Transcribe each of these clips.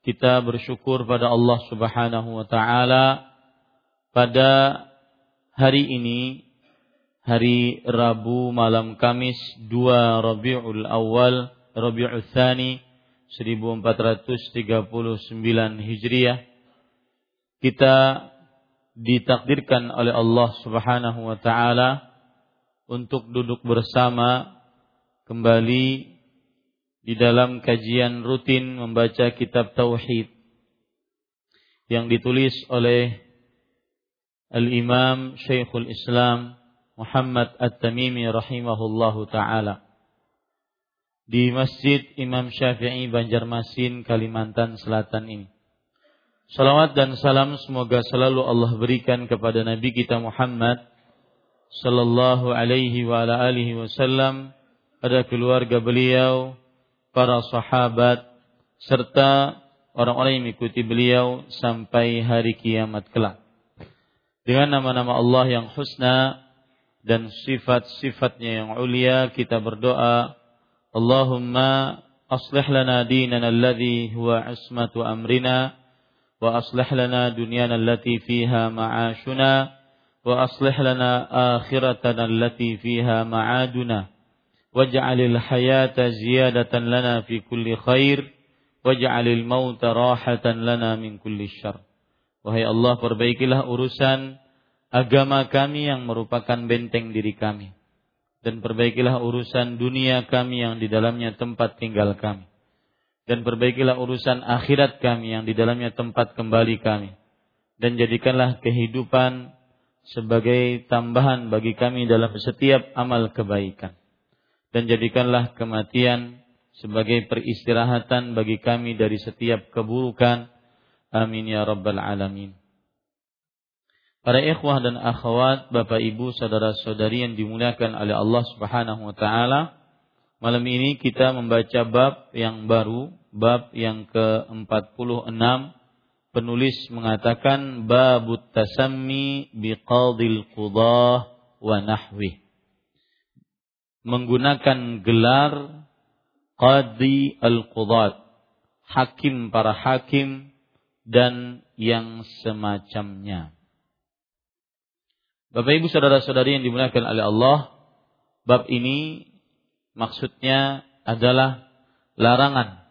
kita bersyukur pada Allah Subhanahu wa taala pada hari ini hari Rabu malam Kamis 2 Rabiul Awal Rabiul Tsani 1439 Hijriah. Kita ditakdirkan oleh Allah Subhanahu wa taala untuk duduk bersama kembali di dalam kajian rutin membaca kitab tauhid yang ditulis oleh Al-Imam Syekhul Islam Muhammad At-Tamimi rahimahullahu taala di Masjid Imam Syafi'i Banjarmasin Kalimantan Selatan ini. Salawat dan salam semoga selalu Allah berikan kepada Nabi kita Muhammad sallallahu alaihi wa ala wasallam pada keluarga beliau, para sahabat serta orang-orang yang mengikuti beliau sampai hari kiamat kelak. Dengan nama-nama Allah yang husna dan sifat-sifatnya yang ulia kita berdoa Allahumma aslih lana dinana alladhi huwa asmatu amrina wa aslih lana dunyana allati fiha ma'ashuna wa aslih lana akhiratana allati fiha ma'aduna waj'alil hayata ziyadatan lana fi kulli khair. Waj'alil mauta rahatan lana min kulli syarr. Wahai Allah perbaikilah urusan agama kami yang merupakan benteng diri kami. Dan perbaikilah urusan dunia kami yang di dalamnya tempat tinggal kami. Dan perbaikilah urusan akhirat kami yang di dalamnya tempat kembali kami. Dan jadikanlah kehidupan sebagai tambahan bagi kami dalam setiap amal kebaikan dan jadikanlah kematian sebagai peristirahatan bagi kami dari setiap keburukan. Amin ya rabbal alamin. Para ikhwah dan akhwat, Bapak Ibu, saudara-saudari yang dimuliakan oleh Allah Subhanahu wa taala, malam ini kita membaca bab yang baru, bab yang ke-46. Penulis mengatakan babut tasammi biqadil qudah wa nahwih menggunakan gelar qadi al-qudat, hakim para hakim dan yang semacamnya. Bapak Ibu saudara-saudari yang dimuliakan oleh Allah, bab ini maksudnya adalah larangan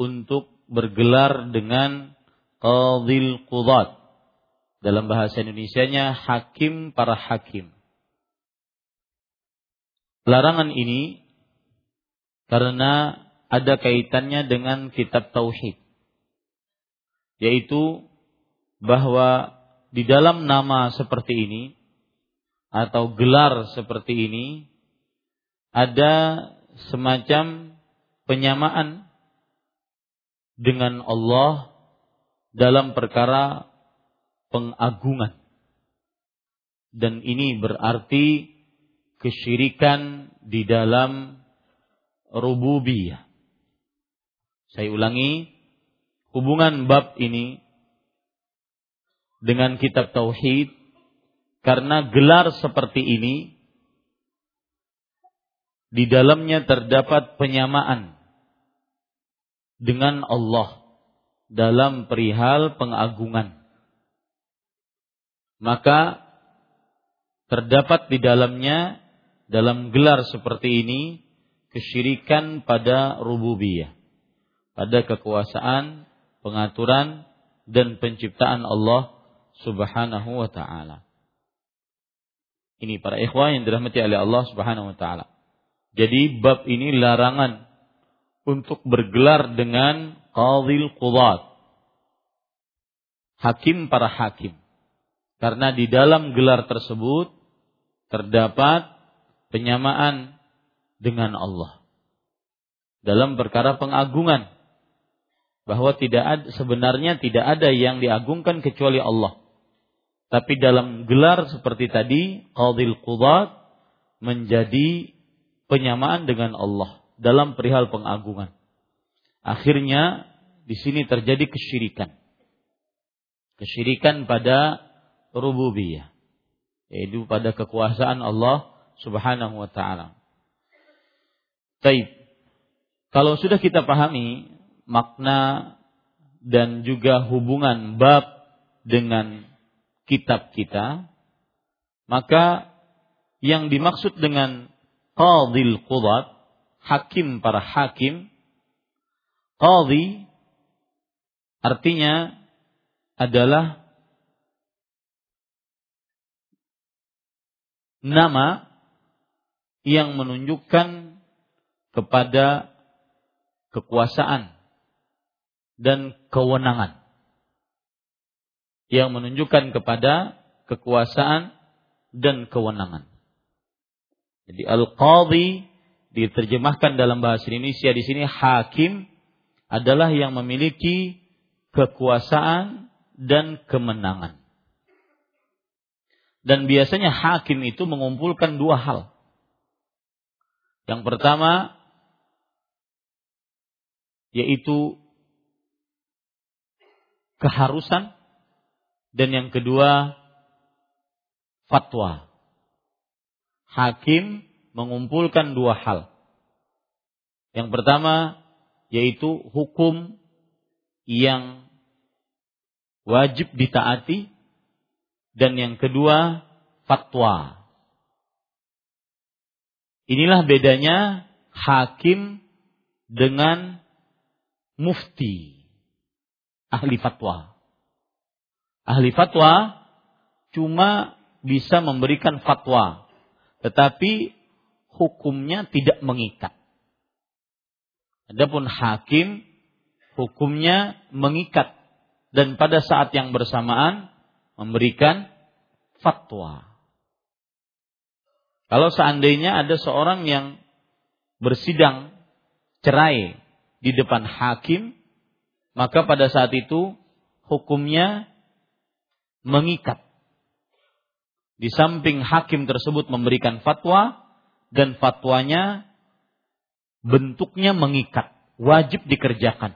untuk bergelar dengan qadil qudat. Dalam bahasa Indonesianya hakim para hakim. Larangan ini karena ada kaitannya dengan kitab tauhid. Yaitu bahwa di dalam nama seperti ini atau gelar seperti ini ada semacam penyamaan dengan Allah dalam perkara pengagungan. Dan ini berarti kesyirikan di dalam rububiyah. Saya ulangi, hubungan bab ini dengan kitab tauhid karena gelar seperti ini di dalamnya terdapat penyamaan dengan Allah dalam perihal pengagungan. Maka terdapat di dalamnya dalam gelar seperti ini kesyirikan pada rububiyah, pada kekuasaan, pengaturan dan penciptaan Allah Subhanahu wa taala. Ini para ikhwah yang dirahmati oleh Allah Subhanahu wa taala. Jadi bab ini larangan untuk bergelar dengan qadhil qudat. Hakim para hakim. Karena di dalam gelar tersebut terdapat penyamaan dengan Allah. Dalam perkara pengagungan bahwa tidak ada, sebenarnya tidak ada yang diagungkan kecuali Allah. Tapi dalam gelar seperti tadi, Qadil Qudat menjadi penyamaan dengan Allah dalam perihal pengagungan. Akhirnya di sini terjadi kesyirikan. Kesyirikan pada rububiyah. Yaitu pada kekuasaan Allah subhanahu wa ta'ala. Baik. Kalau sudah kita pahami makna dan juga hubungan bab dengan kitab kita, maka yang dimaksud dengan qadil qudat, hakim para hakim, qadhi artinya adalah nama yang menunjukkan kepada kekuasaan dan kewenangan yang menunjukkan kepada kekuasaan dan kewenangan. Jadi al-qadhi diterjemahkan dalam bahasa Indonesia di sini hakim adalah yang memiliki kekuasaan dan kemenangan. Dan biasanya hakim itu mengumpulkan dua hal. Yang pertama yaitu keharusan dan yang kedua fatwa. Hakim mengumpulkan dua hal. Yang pertama yaitu hukum yang wajib ditaati dan yang kedua fatwa. Inilah bedanya hakim dengan mufti, ahli fatwa. Ahli fatwa cuma bisa memberikan fatwa, tetapi hukumnya tidak mengikat. Adapun hakim hukumnya mengikat dan pada saat yang bersamaan memberikan fatwa. Kalau seandainya ada seorang yang bersidang cerai di depan hakim, maka pada saat itu hukumnya mengikat. Di samping hakim tersebut memberikan fatwa dan fatwanya bentuknya mengikat, wajib dikerjakan.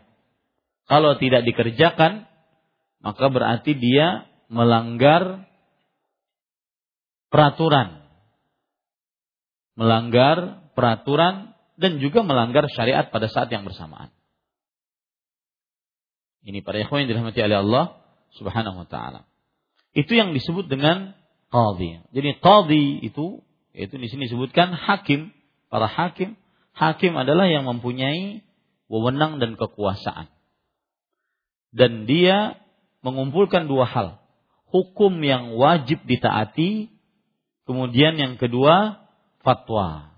Kalau tidak dikerjakan, maka berarti dia melanggar peraturan. Melanggar peraturan dan juga melanggar syariat pada saat yang bersamaan. Ini para ikhwan yang dirahmati oleh Allah Subhanahu wa taala. Itu yang disebut dengan qadhi. Jadi qadhi itu itu di sini disebutkan hakim, para hakim. Hakim adalah yang mempunyai wewenang dan kekuasaan. Dan dia mengumpulkan dua hal. Hukum yang wajib ditaati, kemudian yang kedua fatwa.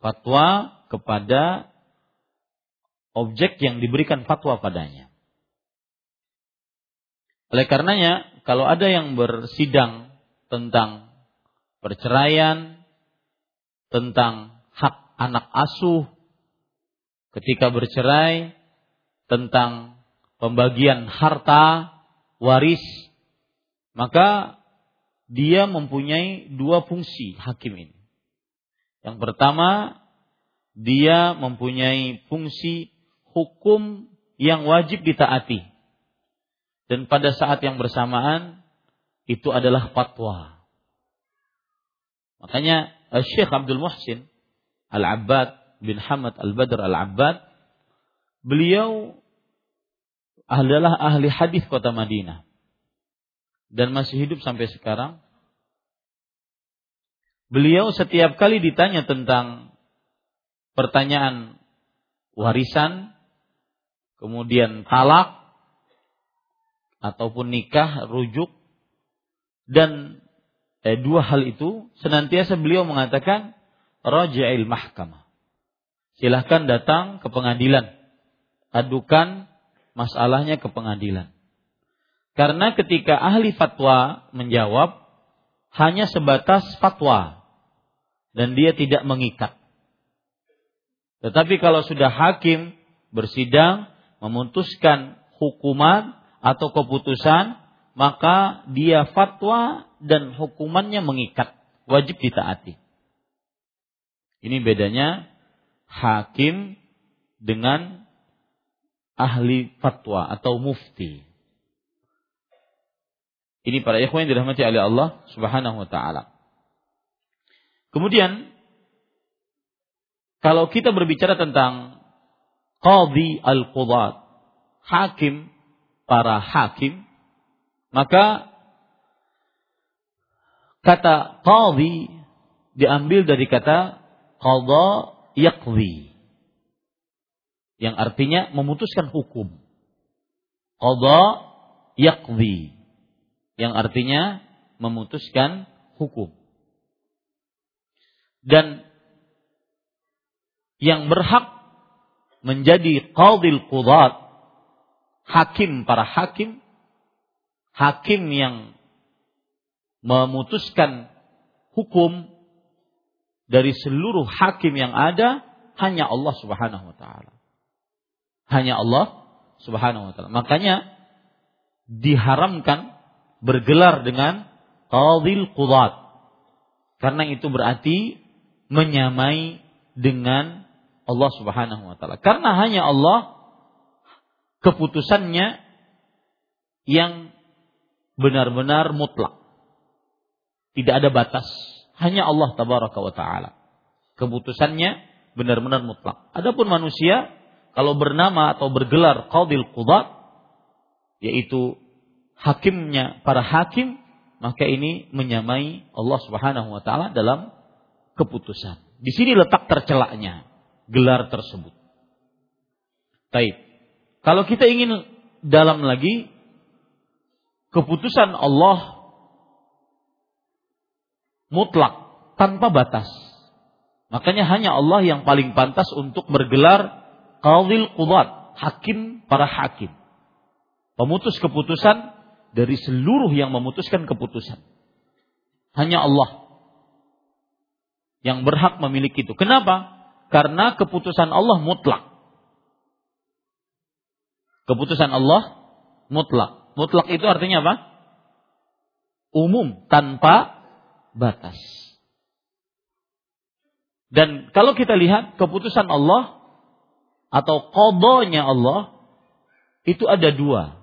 Fatwa kepada objek yang diberikan fatwa padanya. Oleh karenanya, kalau ada yang bersidang tentang perceraian, tentang hak anak asuh ketika bercerai, tentang pembagian harta, waris, maka dia mempunyai dua fungsi hakim ini. Yang pertama, dia mempunyai fungsi hukum yang wajib ditaati. Dan pada saat yang bersamaan itu adalah fatwa. Makanya Syekh Abdul Muhsin Al-Abbad bin Hamad Al-Badr Al-Abbad beliau adalah ahli hadis kota Madinah dan masih hidup sampai sekarang. Beliau setiap kali ditanya tentang pertanyaan warisan, kemudian talak, ataupun nikah, rujuk, dan eh, dua hal itu senantiasa beliau mengatakan raja'il mahkamah. Silahkan datang ke pengadilan. Adukan masalahnya ke pengadilan. Karena ketika ahli fatwa menjawab hanya sebatas fatwa dan dia tidak mengikat. Tetapi kalau sudah hakim bersidang memutuskan hukuman atau keputusan, maka dia fatwa dan hukumannya mengikat, wajib ditaati. Ini bedanya hakim dengan ahli fatwa atau mufti. Ini para ikhwan yang dirahmati oleh Allah Subhanahu wa taala. Kemudian kalau kita berbicara tentang qadhi al-qudat, hakim para hakim, maka kata qadhi diambil dari kata qadha yaqdi yang artinya memutuskan hukum. Qadha yaqdi yang artinya memutuskan hukum. Dan yang berhak menjadi qadil qudat, hakim para hakim, hakim yang memutuskan hukum dari seluruh hakim yang ada hanya Allah Subhanahu wa taala. Hanya Allah Subhanahu wa taala. Makanya diharamkan bergelar dengan qadil qudat. Karena itu berarti menyamai dengan Allah Subhanahu wa taala. Karena hanya Allah keputusannya yang benar-benar mutlak. Tidak ada batas. Hanya Allah tabaraka wa taala. Keputusannya benar-benar mutlak. Adapun manusia kalau bernama atau bergelar qadil qudat yaitu hakimnya para hakim maka ini menyamai Allah Subhanahu wa taala dalam keputusan. Di sini letak tercelaknya gelar tersebut. Baik. Kalau kita ingin dalam lagi keputusan Allah mutlak tanpa batas. Makanya hanya Allah yang paling pantas untuk bergelar qadil qudat, hakim para hakim. Pemutus keputusan dari seluruh yang memutuskan keputusan. Hanya Allah yang berhak memiliki itu. Kenapa? Karena keputusan Allah mutlak. Keputusan Allah mutlak. Mutlak itu artinya apa? Umum, tanpa batas. Dan kalau kita lihat keputusan Allah atau kodonya Allah itu ada dua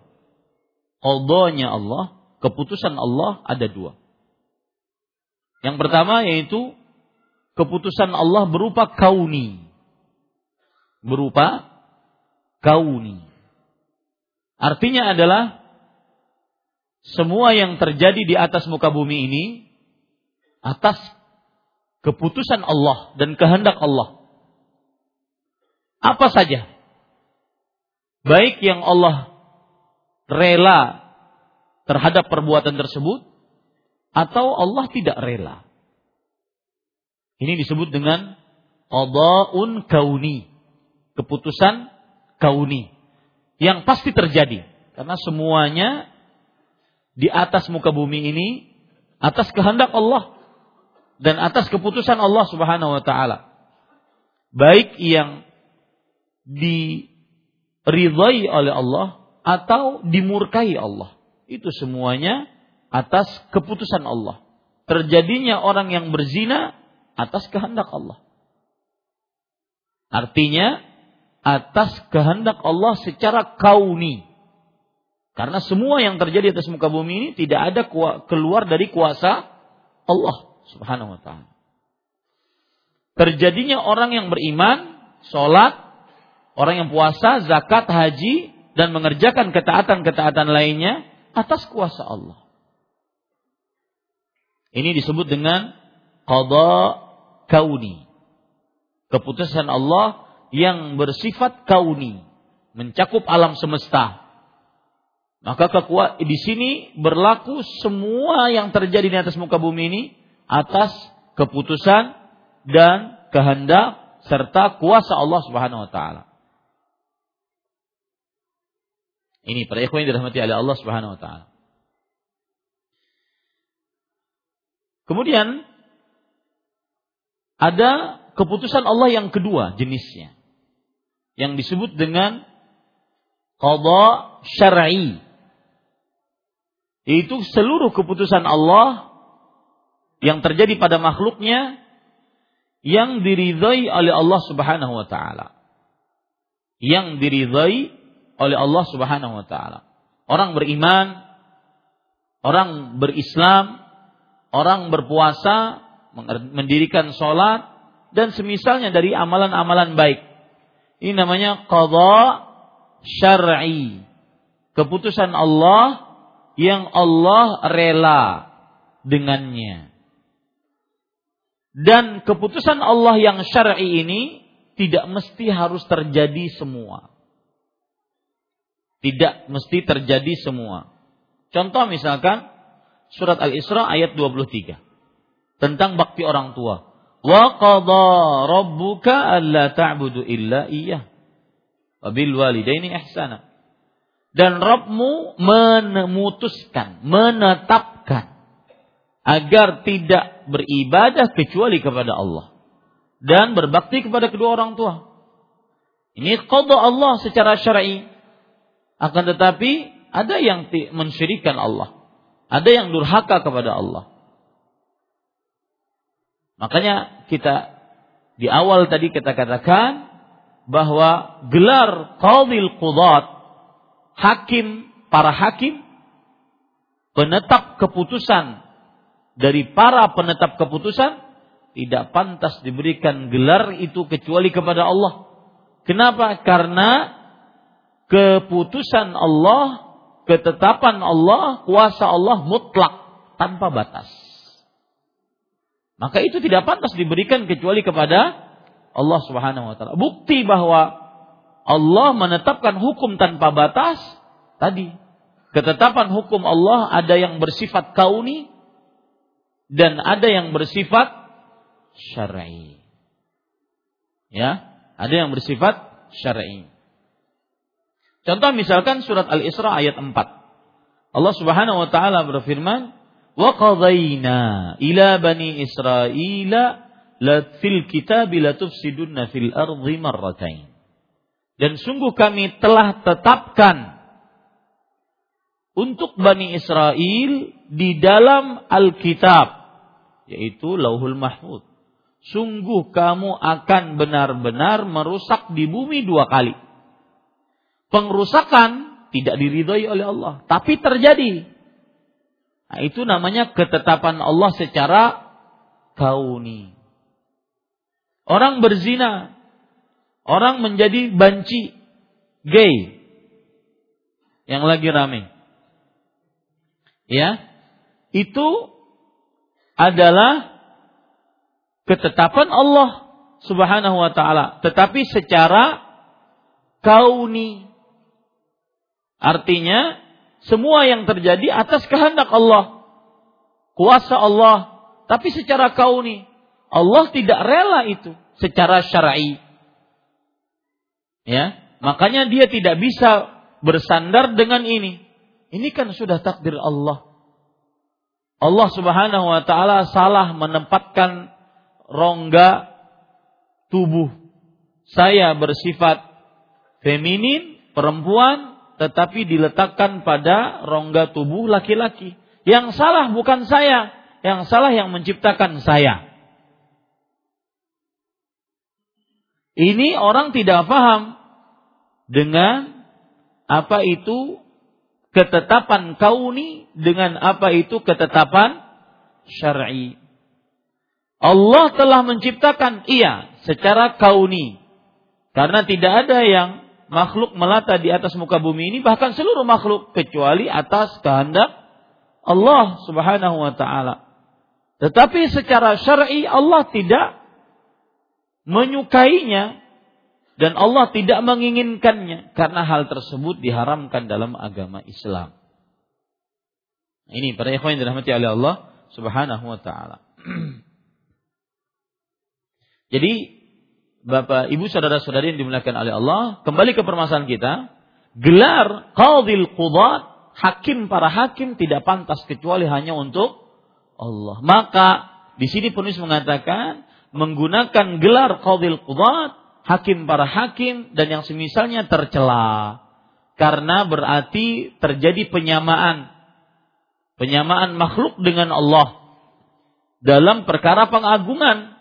Qadanya Allah, keputusan Allah ada dua. Yang pertama yaitu keputusan Allah berupa kauni. Berupa kauni. Artinya adalah semua yang terjadi di atas muka bumi ini atas keputusan Allah dan kehendak Allah. Apa saja. Baik yang Allah rela terhadap perbuatan tersebut atau Allah tidak rela. Ini disebut dengan qada'un kauni, keputusan kauni yang pasti terjadi karena semuanya di atas muka bumi ini atas kehendak Allah dan atas keputusan Allah Subhanahu wa taala. Baik yang diridhai oleh Allah atau dimurkai Allah. Itu semuanya atas keputusan Allah. Terjadinya orang yang berzina atas kehendak Allah. Artinya atas kehendak Allah secara kauni. Karena semua yang terjadi atas muka bumi ini tidak ada keluar dari kuasa Allah Subhanahu wa taala. Terjadinya orang yang beriman, sholat, orang yang puasa, zakat, haji, dan mengerjakan ketaatan-ketaatan lainnya atas kuasa Allah. Ini disebut dengan qada kauni. Keputusan Allah yang bersifat kauni, mencakup alam semesta. Maka kekuat di sini berlaku semua yang terjadi di atas muka bumi ini atas keputusan dan kehendak serta kuasa Allah Subhanahu wa taala. Ini para ikhwan yang dirahmati oleh Allah Subhanahu wa taala. Kemudian ada keputusan Allah yang kedua jenisnya yang disebut dengan qada syar'i. Itu seluruh keputusan Allah yang terjadi pada makhluknya yang diridhai oleh Allah Subhanahu wa taala. Yang diridhai oleh Allah Subhanahu wa taala. Orang beriman, orang berislam, orang berpuasa, mendirikan sholat dan semisalnya dari amalan-amalan baik. Ini namanya qadha syar'i. Keputusan Allah yang Allah rela dengannya. Dan keputusan Allah yang syar'i ini tidak mesti harus terjadi semua. Tidak mesti terjadi semua. Contoh misalkan surat Al-Isra ayat 23 tentang bakti orang tua. Wa qadha rabbuka alla ta'budu illa iyyah. Wa bil walidaini ihsana. Dan Rabbmu memutuskan, menetapkan agar tidak beribadah kecuali kepada Allah dan berbakti kepada kedua orang tua. Ini qada Allah secara syar'i. Akan tetapi ada yang mensyirikan Allah. Ada yang durhaka kepada Allah. Makanya kita di awal tadi kita katakan bahwa gelar qadil qudat hakim para hakim penetap keputusan dari para penetap keputusan tidak pantas diberikan gelar itu kecuali kepada Allah. Kenapa? Karena keputusan Allah, ketetapan Allah, kuasa Allah mutlak tanpa batas. Maka itu tidak pantas diberikan kecuali kepada Allah Subhanahu wa taala. Bukti bahwa Allah menetapkan hukum tanpa batas tadi. Ketetapan hukum Allah ada yang bersifat kauni dan ada yang bersifat syar'i. Ya, ada yang bersifat syar'i. Contoh misalkan surat Al-Isra ayat 4. Allah Subhanahu wa taala berfirman, "Wa qadayna ila bani Israila la fil kitab la tufsiduna fil ardi marratain." Dan sungguh kami telah tetapkan untuk Bani Israel di dalam Alkitab yaitu Lauhul Mahfud. Sungguh kamu akan benar-benar merusak di bumi dua kali Pengrusakan tidak diridhoi oleh Allah, tapi terjadi. Nah, itu namanya ketetapan Allah secara kauni. Orang berzina, orang menjadi banci, gay, yang lagi rame. Ya, itu adalah ketetapan Allah Subhanahu wa taala, tetapi secara kauni. Artinya semua yang terjadi atas kehendak Allah. Kuasa Allah. Tapi secara kauni. Allah tidak rela itu secara syar'i. Ya, makanya dia tidak bisa bersandar dengan ini. Ini kan sudah takdir Allah. Allah Subhanahu wa taala salah menempatkan rongga tubuh saya bersifat feminin, perempuan, tetapi diletakkan pada rongga tubuh laki-laki. Yang salah bukan saya, yang salah yang menciptakan saya. Ini orang tidak paham dengan apa itu ketetapan kauni dengan apa itu ketetapan syar'i. Allah telah menciptakan iya secara kauni. Karena tidak ada yang makhluk melata di atas muka bumi ini bahkan seluruh makhluk kecuali atas kehendak Allah Subhanahu wa taala. Tetapi secara syar'i Allah tidak menyukainya dan Allah tidak menginginkannya karena hal tersebut diharamkan dalam agama Islam. Ini para ikhwan yang dirahmati oleh Allah Subhanahu wa taala. Jadi Bapak, Ibu, saudara-saudari yang dimuliakan oleh Allah, kembali ke permasalahan kita, gelar qadil qudat, hakim para hakim tidak pantas kecuali hanya untuk Allah. Maka di sini penulis mengatakan menggunakan gelar qadil qudat, hakim para hakim dan yang semisalnya tercela. Karena berarti terjadi penyamaan. Penyamaan makhluk dengan Allah dalam perkara pengagungan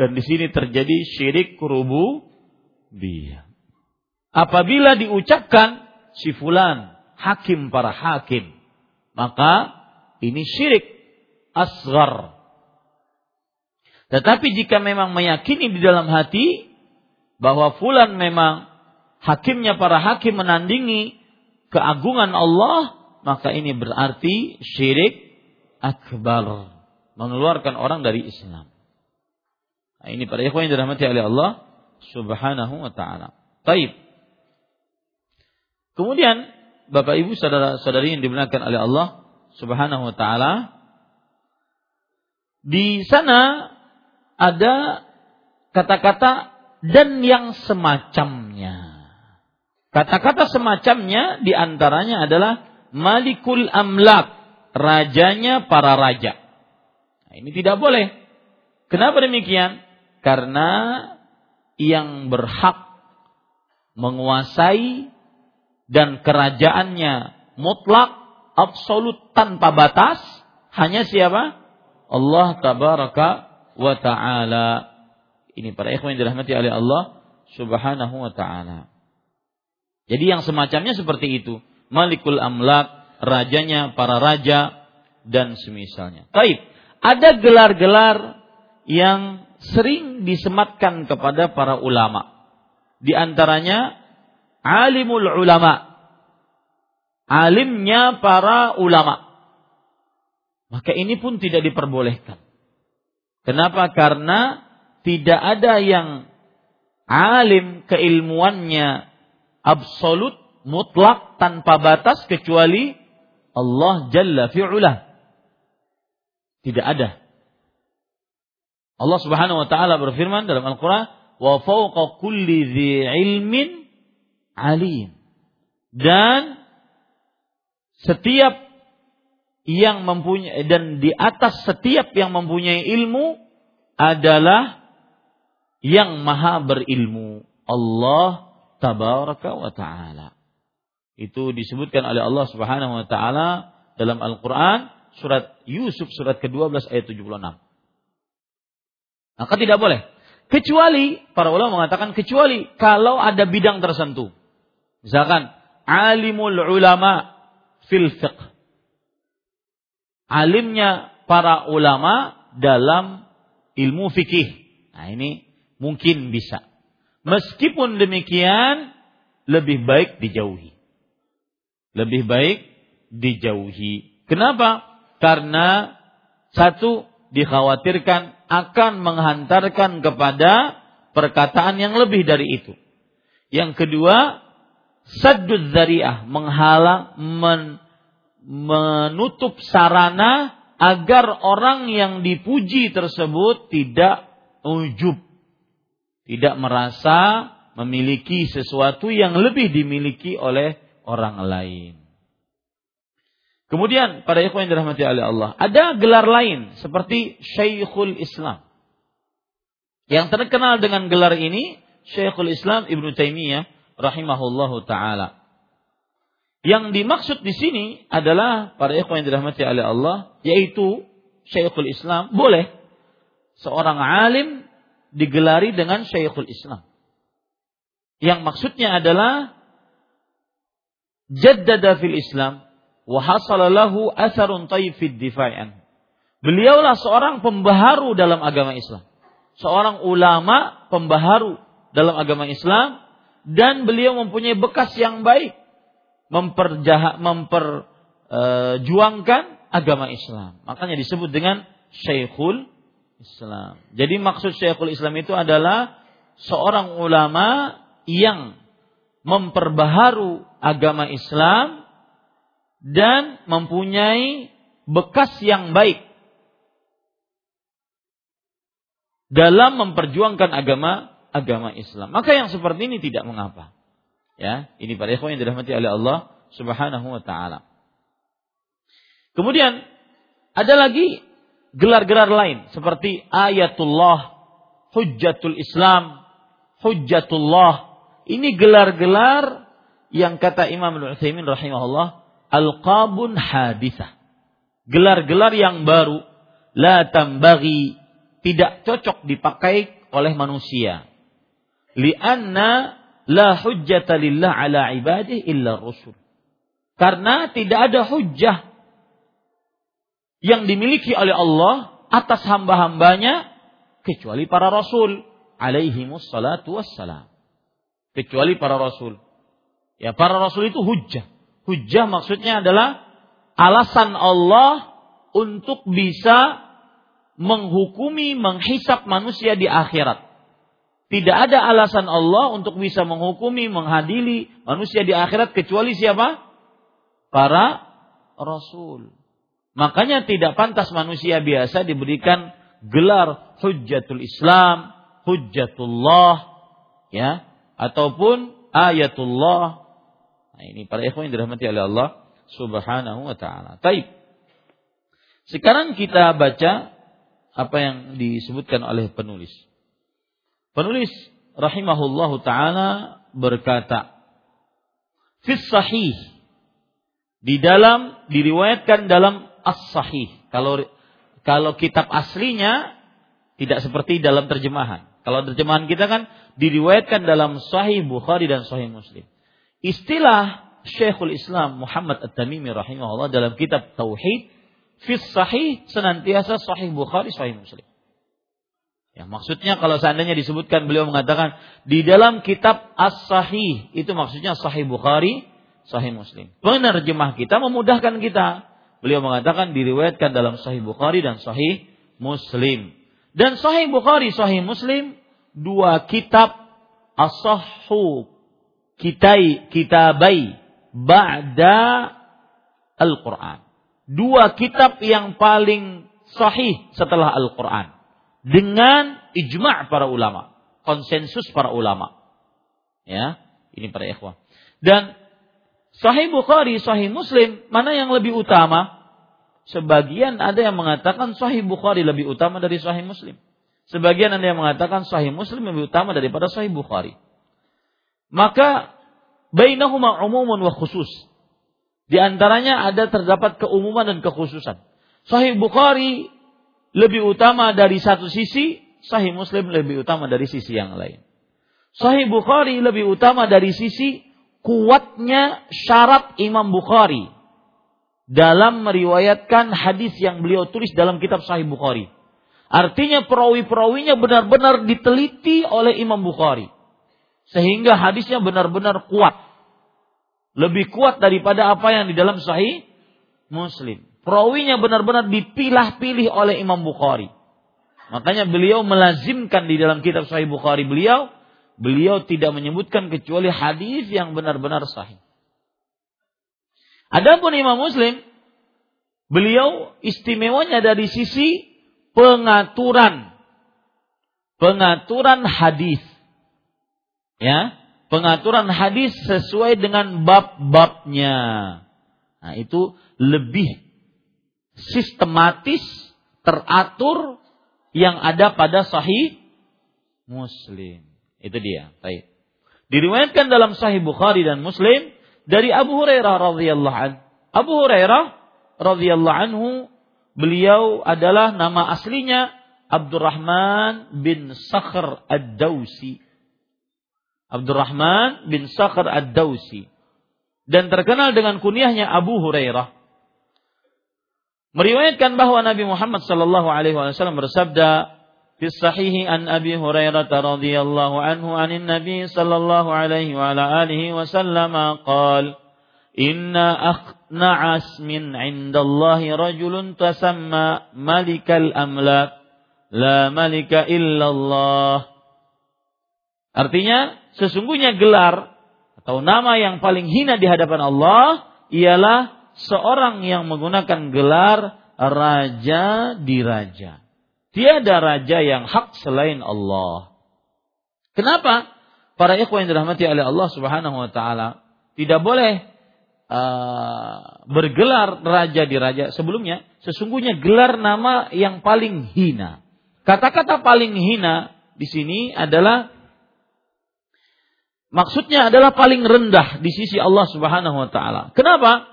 dan di sini terjadi syirik dia. Apabila diucapkan si fulan hakim para hakim, maka ini syirik asgar tetapi jika memang meyakini di dalam hati bahwa fulan memang hakimnya para hakim menandingi keagungan Allah, maka ini berarti syirik akbar, mengeluarkan orang dari Islam. Nah, ini para ikhwan yang dirahmati oleh Allah Subhanahu wa taala. Taib. Kemudian Bapak Ibu saudara-saudari yang dimuliakan oleh Allah Subhanahu wa taala di sana ada kata-kata dan yang semacamnya. Kata-kata semacamnya di antaranya adalah Malikul Amlak, rajanya para raja. Nah, ini tidak boleh. Kenapa demikian? Karena yang berhak menguasai dan kerajaannya mutlak, absolut tanpa batas hanya siapa? Allah tabaraka wa taala. Ini para ikhwan yang dirahmati oleh Allah Subhanahu wa taala. Jadi yang semacamnya seperti itu. Malikul Amlak, rajanya para raja dan semisalnya. Taib. Ada gelar-gelar yang sering disematkan kepada para ulama. Di antaranya alimul ulama. Alimnya para ulama. Maka ini pun tidak diperbolehkan. Kenapa? Karena tidak ada yang alim keilmuannya absolut, mutlak, tanpa batas kecuali Allah Jalla fi'ulah. Tidak ada. Allah Subhanahu wa taala berfirman dalam Al-Qur'an, "Wa fawqa kulli dzi ilmin alim." Dan setiap yang mempunyai dan di atas setiap yang mempunyai ilmu adalah yang maha berilmu Allah tabaraka wa taala. Itu disebutkan oleh Allah Subhanahu wa taala dalam Al-Qur'an surat Yusuf surat ke-12 ayat 76. Maka tidak boleh. Kecuali para ulama mengatakan kecuali kalau ada bidang tertentu. Misalkan alimul ulama fil fiqh alimnya para ulama dalam ilmu fikih. Nah, ini mungkin bisa. Meskipun demikian, lebih baik dijauhi. Lebih baik dijauhi. Kenapa? Karena satu dikhawatirkan akan menghantarkan kepada perkataan yang lebih dari itu. Yang kedua, saddud zariah, menghalang men, menutup sarana agar orang yang dipuji tersebut tidak ujub, tidak merasa memiliki sesuatu yang lebih dimiliki oleh orang lain. Kemudian pada ikhwan yang dirahmati oleh Allah, ada gelar lain seperti Syekhul Islam. Yang terkenal dengan gelar ini Syekhul Islam Ibnu Taimiyah rahimahullahu taala. Yang dimaksud di sini adalah para ikhwan yang dirahmati oleh Allah yaitu Syekhul Islam boleh seorang alim digelari dengan Syekhul Islam. Yang maksudnya adalah jaddada fil Islam Beliaulah seorang pembaharu dalam agama Islam. Seorang ulama pembaharu dalam agama Islam dan beliau mempunyai bekas yang baik memperjahat memperjuangkan uh, agama Islam. Makanya disebut dengan Syekhul Islam. Jadi maksud Syekhul Islam itu adalah seorang ulama yang memperbaharu agama Islam dan mempunyai bekas yang baik dalam memperjuangkan agama agama Islam. Maka yang seperti ini tidak mengapa. Ya, ini para ikhwan yang dirahmati oleh Allah Subhanahu wa taala. Kemudian ada lagi gelar-gelar lain seperti ayatullah, hujjatul Islam, hujjatullah. Ini gelar-gelar yang kata Imam Al-Utsaimin rahimahullah alqabun hadisah. Gelar-gelar yang baru la tambagi tidak cocok dipakai oleh manusia. Lianna la hujjata lillah ala ibadih illa rusul. Karena tidak ada hujjah yang dimiliki oleh Allah atas hamba-hambanya kecuali para rasul alaihi salatu wassalam. Kecuali para rasul. Ya, para rasul itu hujjah. Hujjah maksudnya adalah alasan Allah untuk bisa menghukumi, menghisap manusia di akhirat. Tidak ada alasan Allah untuk bisa menghukumi, menghadili manusia di akhirat kecuali siapa? Para rasul. Makanya tidak pantas manusia biasa diberikan gelar hujjatul Islam, hujjatullah, ya, ataupun ayatullah. Nah, ini para ikhwan yang dirahmati oleh Allah Subhanahu wa taala. Taib. Sekarang kita baca apa yang disebutkan oleh penulis. Penulis rahimahullahu taala berkata, "Fis sahih" di dalam diriwayatkan dalam as-sahih. Kalau kalau kitab aslinya tidak seperti dalam terjemahan. Kalau terjemahan kita kan diriwayatkan dalam Sahih Bukhari dan Sahih Muslim. Istilah Syekhul Islam Muhammad At-Tamimi rahimahullah dalam kitab Tauhid fis sahih senantiasa Sahih Bukhari Sahih Muslim. Ya, maksudnya kalau seandainya disebutkan beliau mengatakan di dalam kitab As-Sahih itu maksudnya Sahih Bukhari, Sahih Muslim. Penerjemah kita memudahkan kita. Beliau mengatakan diriwayatkan dalam Sahih Bukhari dan Sahih Muslim. Dan Sahih Bukhari, Sahih Muslim dua kitab as-sahhu kitai kitabai ba'da Al-Qur'an. Dua kitab yang paling sahih setelah Al-Qur'an dengan ijma' para ulama, konsensus para ulama. Ya, ini para ikhwah. Dan Sahih Bukhari, Sahih Muslim, mana yang lebih utama? Sebagian ada yang mengatakan Sahih Bukhari lebih utama dari Sahih Muslim. Sebagian ada yang mengatakan Sahih Muslim lebih utama daripada Sahih Bukhari. Maka bainahuma umumun wa khusus. Di antaranya ada terdapat keumuman dan kekhususan. Sahih Bukhari lebih utama dari satu sisi, Sahih Muslim lebih utama dari sisi yang lain. Sahih Bukhari lebih utama dari sisi kuatnya syarat Imam Bukhari dalam meriwayatkan hadis yang beliau tulis dalam kitab Sahih Bukhari. Artinya perawi-perawinya benar-benar diteliti oleh Imam Bukhari. Sehingga hadisnya benar-benar kuat. Lebih kuat daripada apa yang di dalam Sahih Muslim. Perawinya benar-benar dipilah-pilih oleh Imam Bukhari. Makanya beliau melazimkan di dalam kitab Sahih Bukhari beliau, beliau tidak menyebutkan kecuali hadis yang benar-benar sahih. Adapun Imam Muslim, beliau istimewanya dari sisi pengaturan pengaturan hadis. Ya, pengaturan hadis sesuai dengan bab-babnya Nah, itu lebih sistematis, teratur yang ada pada sahih Muslim. Itu dia. Baik. Diriwayatkan dalam sahih Bukhari dan Muslim dari Abu Hurairah radhiyallahu anhu. Abu Hurairah radhiyallahu anhu beliau adalah nama aslinya Abdurrahman bin Sakhr Ad-Dausi. Abdurrahman bin Sakhr Ad-Dausi dan terkenal dengan kunyahnya Abu Hurairah. Meriwayatkan bahwa Nabi Muhammad sallallahu alaihi wasallam bersabda fi sahih an Abi Hurairah radhiyallahu anhu anin Nabi sallallahu alaihi wa ala alihi wasallam qala Inna akhna'as min indallahi rajulun tasamma malikal amlak la malika illallah. Artinya sesungguhnya gelar atau nama yang paling hina di hadapan Allah ialah seorang yang menggunakan gelar raja di raja. Tiada raja yang hak selain Allah. Kenapa? Para ikhwan yang dirahmati oleh Allah Subhanahu wa taala tidak boleh uh, bergelar raja di raja sebelumnya sesungguhnya gelar nama yang paling hina. Kata-kata paling hina di sini adalah maksudnya adalah paling rendah di sisi Allah Subhanahu wa taala. Kenapa?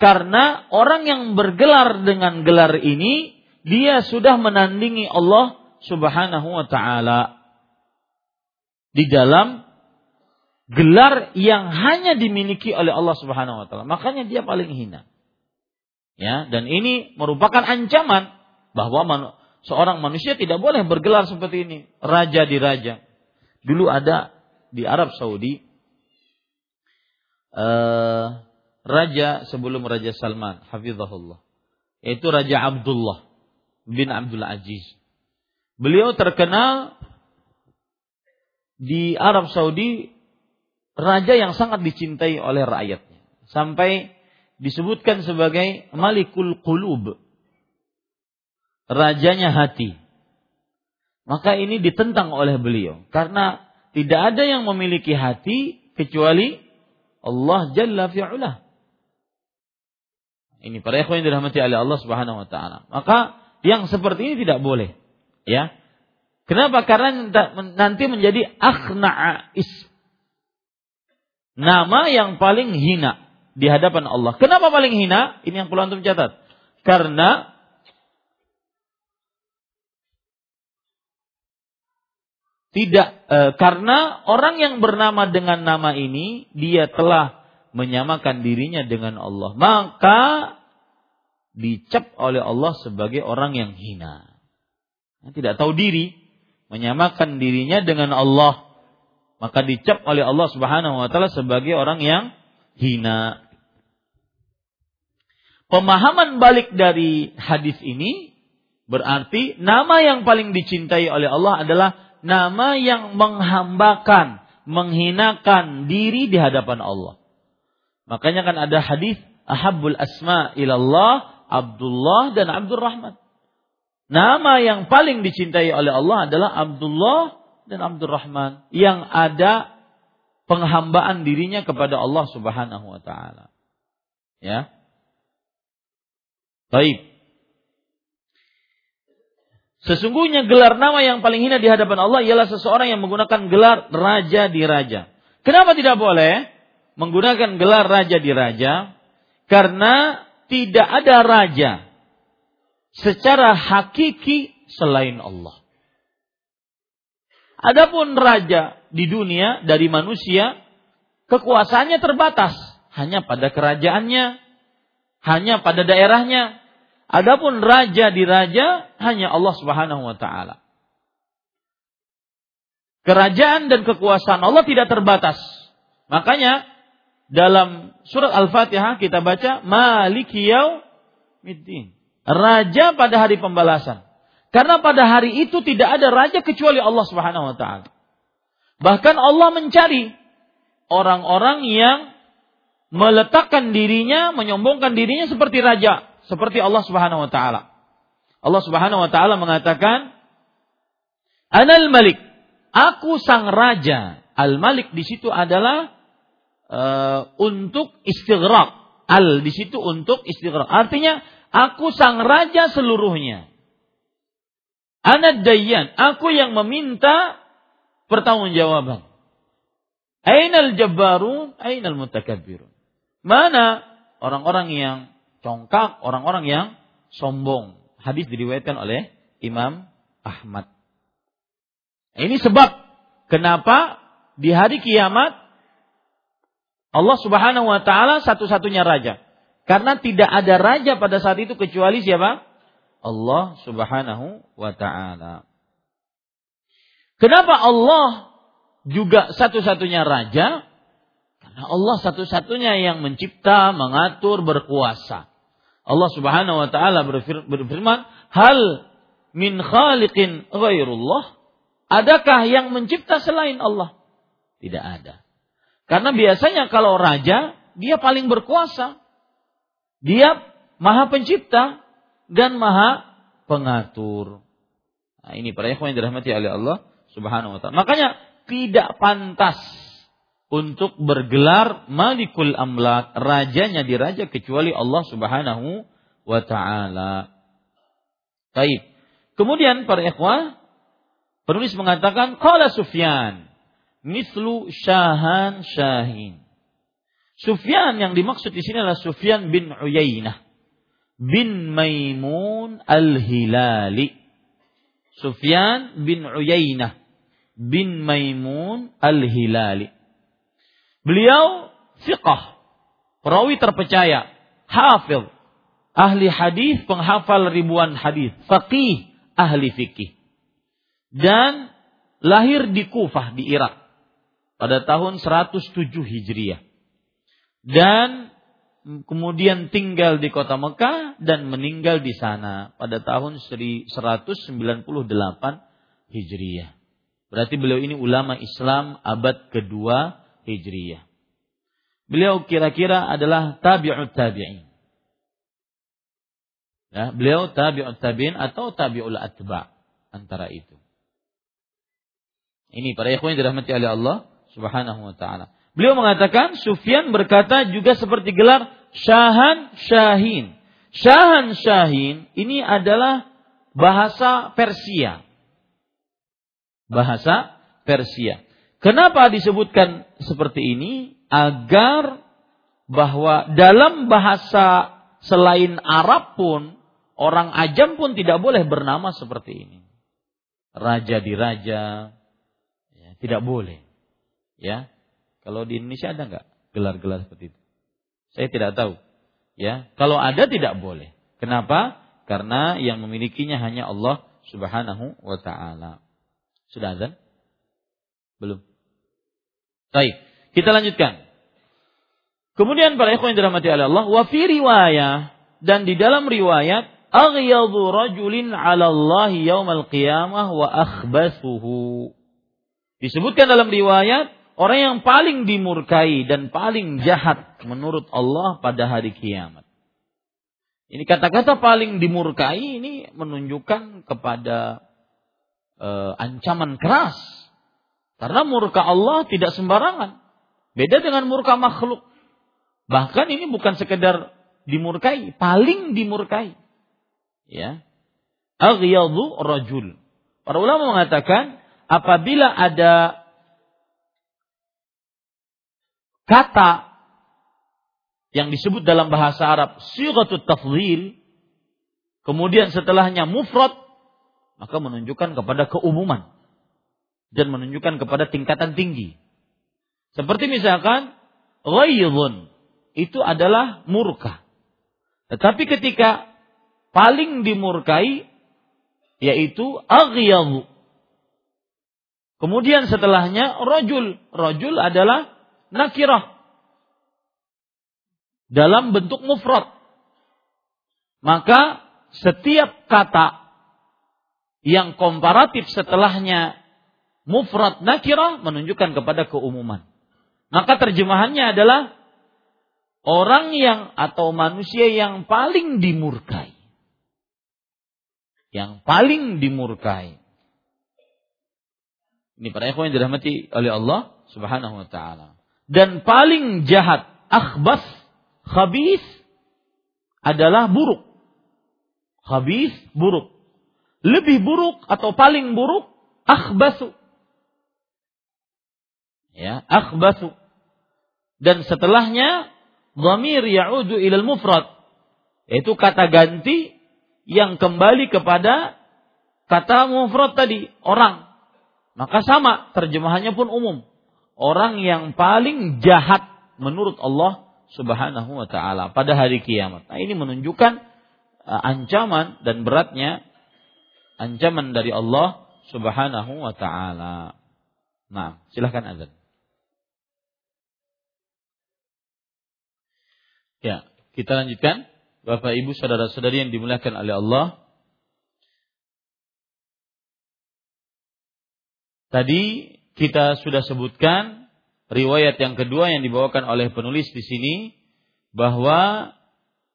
Karena orang yang bergelar dengan gelar ini dia sudah menandingi Allah Subhanahu wa taala di dalam gelar yang hanya dimiliki oleh Allah Subhanahu wa taala. Makanya dia paling hina. Ya, dan ini merupakan ancaman bahwa seorang manusia tidak boleh bergelar seperti ini, raja di raja. Dulu ada di Arab Saudi uh, raja sebelum Raja Salman, hafizahullah. Yaitu Raja Abdullah bin Abdul Aziz. Beliau terkenal di Arab Saudi raja yang sangat dicintai oleh rakyatnya. Sampai disebutkan sebagai Malikul Qulub. Rajanya hati. Maka ini ditentang oleh beliau. Karena tidak ada yang memiliki hati kecuali Allah Jalla fi'ula. Ini para ikhwan yang dirahmati oleh Allah Subhanahu wa taala. Maka yang seperti ini tidak boleh. Ya. Kenapa? Karena nanti menjadi akhna'a ism. Nama yang paling hina di hadapan Allah. Kenapa paling hina? Ini yang perlu antum catat. Karena Tidak e, karena orang yang bernama dengan nama ini dia telah menyamakan dirinya dengan Allah, maka dicap oleh Allah sebagai orang yang hina. Tidak tahu diri, menyamakan dirinya dengan Allah, maka dicap oleh Allah Subhanahu wa taala sebagai orang yang hina. Pemahaman balik dari hadis ini berarti nama yang paling dicintai oleh Allah adalah nama yang menghambakan, menghinakan diri di hadapan Allah. Makanya kan ada hadis ahabbul asma ilallah Abdullah dan Abdurrahman. Nama yang paling dicintai oleh Allah adalah Abdullah dan Abdurrahman yang ada penghambaan dirinya kepada Allah Subhanahu wa taala. Ya. Baik. Sesungguhnya gelar nama yang paling hina di hadapan Allah ialah seseorang yang menggunakan gelar raja di raja. Kenapa tidak boleh menggunakan gelar raja di raja? Karena tidak ada raja secara hakiki selain Allah. Adapun raja di dunia dari manusia kekuasaannya terbatas hanya pada kerajaannya, hanya pada daerahnya, Adapun raja di raja hanya Allah Subhanahu wa taala. Kerajaan dan kekuasaan Allah tidak terbatas. Makanya dalam surat Al-Fatihah kita baca Maliki Yaumiddin. Raja pada hari pembalasan. Karena pada hari itu tidak ada raja kecuali Allah Subhanahu wa taala. Bahkan Allah mencari orang-orang yang meletakkan dirinya, menyombongkan dirinya seperti raja seperti Allah Subhanahu wa taala. Allah Subhanahu wa taala mengatakan, "Anal Malik, aku sang raja." Al Malik di situ adalah uh, untuk istighraq. Al di situ untuk istiqrar. Artinya aku sang raja seluruhnya. Anak dayan, aku yang meminta pertanggungjawaban. Ainal jabbarun, ainal mutakabbirun. Mana orang-orang yang congkak, orang-orang yang sombong. Hadis diriwayatkan oleh Imam Ahmad. Ini sebab kenapa di hari kiamat Allah Subhanahu wa taala satu-satunya raja. Karena tidak ada raja pada saat itu kecuali siapa? Allah Subhanahu wa taala. Kenapa Allah juga satu-satunya raja karena Allah satu-satunya yang mencipta, mengatur, berkuasa. Allah Subhanahu wa taala berfirman, "Hal min khaliqin ghairullah?" Adakah yang mencipta selain Allah? Tidak ada. Karena biasanya kalau raja, dia paling berkuasa. Dia maha pencipta dan maha pengatur. Nah, ini para yang dirahmati oleh Allah Subhanahu wa taala. Makanya tidak pantas untuk bergelar Malikul Amlak, rajanya diraja kecuali Allah Subhanahu wa taala. Baik. Kemudian para ikhwah penulis mengatakan qala Sufyan mislu syahan syahin. Sufyan yang dimaksud di sini adalah Sufyan bin Uyainah bin Maimun al-Hilali. Sufyan bin Uyainah bin Maimun Al-Hilali. Beliau fiqah, perawi terpercaya, hafil, ahli hadis, penghafal ribuan hadis, faqih, ahli fikih. Dan lahir di Kufah di Irak pada tahun 107 Hijriah. Dan kemudian tinggal di kota Mekah dan meninggal di sana pada tahun 198 Hijriah. Berarti beliau ini ulama Islam abad kedua Hijriyah. Beliau kira-kira adalah tabi'ut tabi'in. Ya, beliau tabi'ut tabi'in atau tabi'ul atba antara itu. Ini para ikhwan yang dirahmati oleh Allah Subhanahu wa taala. Beliau mengatakan Sufyan berkata juga seperti gelar Syahan Syahin. Syahan Syahin ini adalah bahasa Persia bahasa Persia. Kenapa disebutkan seperti ini? Agar bahwa dalam bahasa selain Arab pun orang ajam pun tidak boleh bernama seperti ini. Raja di raja, ya, tidak boleh. Ya, kalau di Indonesia ada nggak gelar-gelar seperti itu? Saya tidak tahu. Ya, kalau ada tidak boleh. Kenapa? Karena yang memilikinya hanya Allah Subhanahu wa taala. Sudah azan? Belum. Baik, kita lanjutkan. Kemudian para ikhwan yang dirahmati oleh Allah, wa fi riwayah dan di dalam riwayat aghyadhu rajulin 'ala Allah yaumal qiyamah wa akhbasuhu. Disebutkan dalam riwayat orang yang paling dimurkai dan paling jahat menurut Allah pada hari kiamat. Ini kata-kata paling dimurkai ini menunjukkan kepada e, ancaman keras. Karena murka Allah tidak sembarangan. Beda dengan murka makhluk. Bahkan ini bukan sekedar dimurkai, paling dimurkai. Ya. Aghyadhu rajul. Para ulama mengatakan apabila ada kata yang disebut dalam bahasa Arab sighatut tafdhil kemudian setelahnya mufrad maka menunjukkan kepada keumuman dan menunjukkan kepada tingkatan tinggi. Seperti misalkan ghaidhun itu adalah murka. Tetapi ketika paling dimurkai yaitu aghyadhu. Kemudian setelahnya rajul. Rajul adalah nakirah. Dalam bentuk mufrad. Maka setiap kata yang komparatif setelahnya mufrad nakirah menunjukkan kepada keumuman. Maka terjemahannya adalah orang yang atau manusia yang paling dimurkai. Yang paling dimurkai. Ini para ikhwan yang dirahmati oleh Allah Subhanahu wa taala. Dan paling jahat, akhbas Khabis adalah buruk. Khabis buruk. Lebih buruk atau paling buruk akhbasu. Ya, akhbasu. Dan setelahnya dhamir ya'udu ilal mufrad. Yaitu kata ganti yang kembali kepada kata mufrad tadi, orang. Maka sama, terjemahannya pun umum. Orang yang paling jahat menurut Allah Subhanahu wa taala pada hari kiamat. Nah, ini menunjukkan uh, ancaman dan beratnya ancaman dari Allah Subhanahu wa taala. Nah, silahkan azan. Ya, kita lanjutkan. Bapak Ibu saudara-saudari yang dimuliakan oleh Allah. Tadi kita sudah sebutkan riwayat yang kedua yang dibawakan oleh penulis di sini bahwa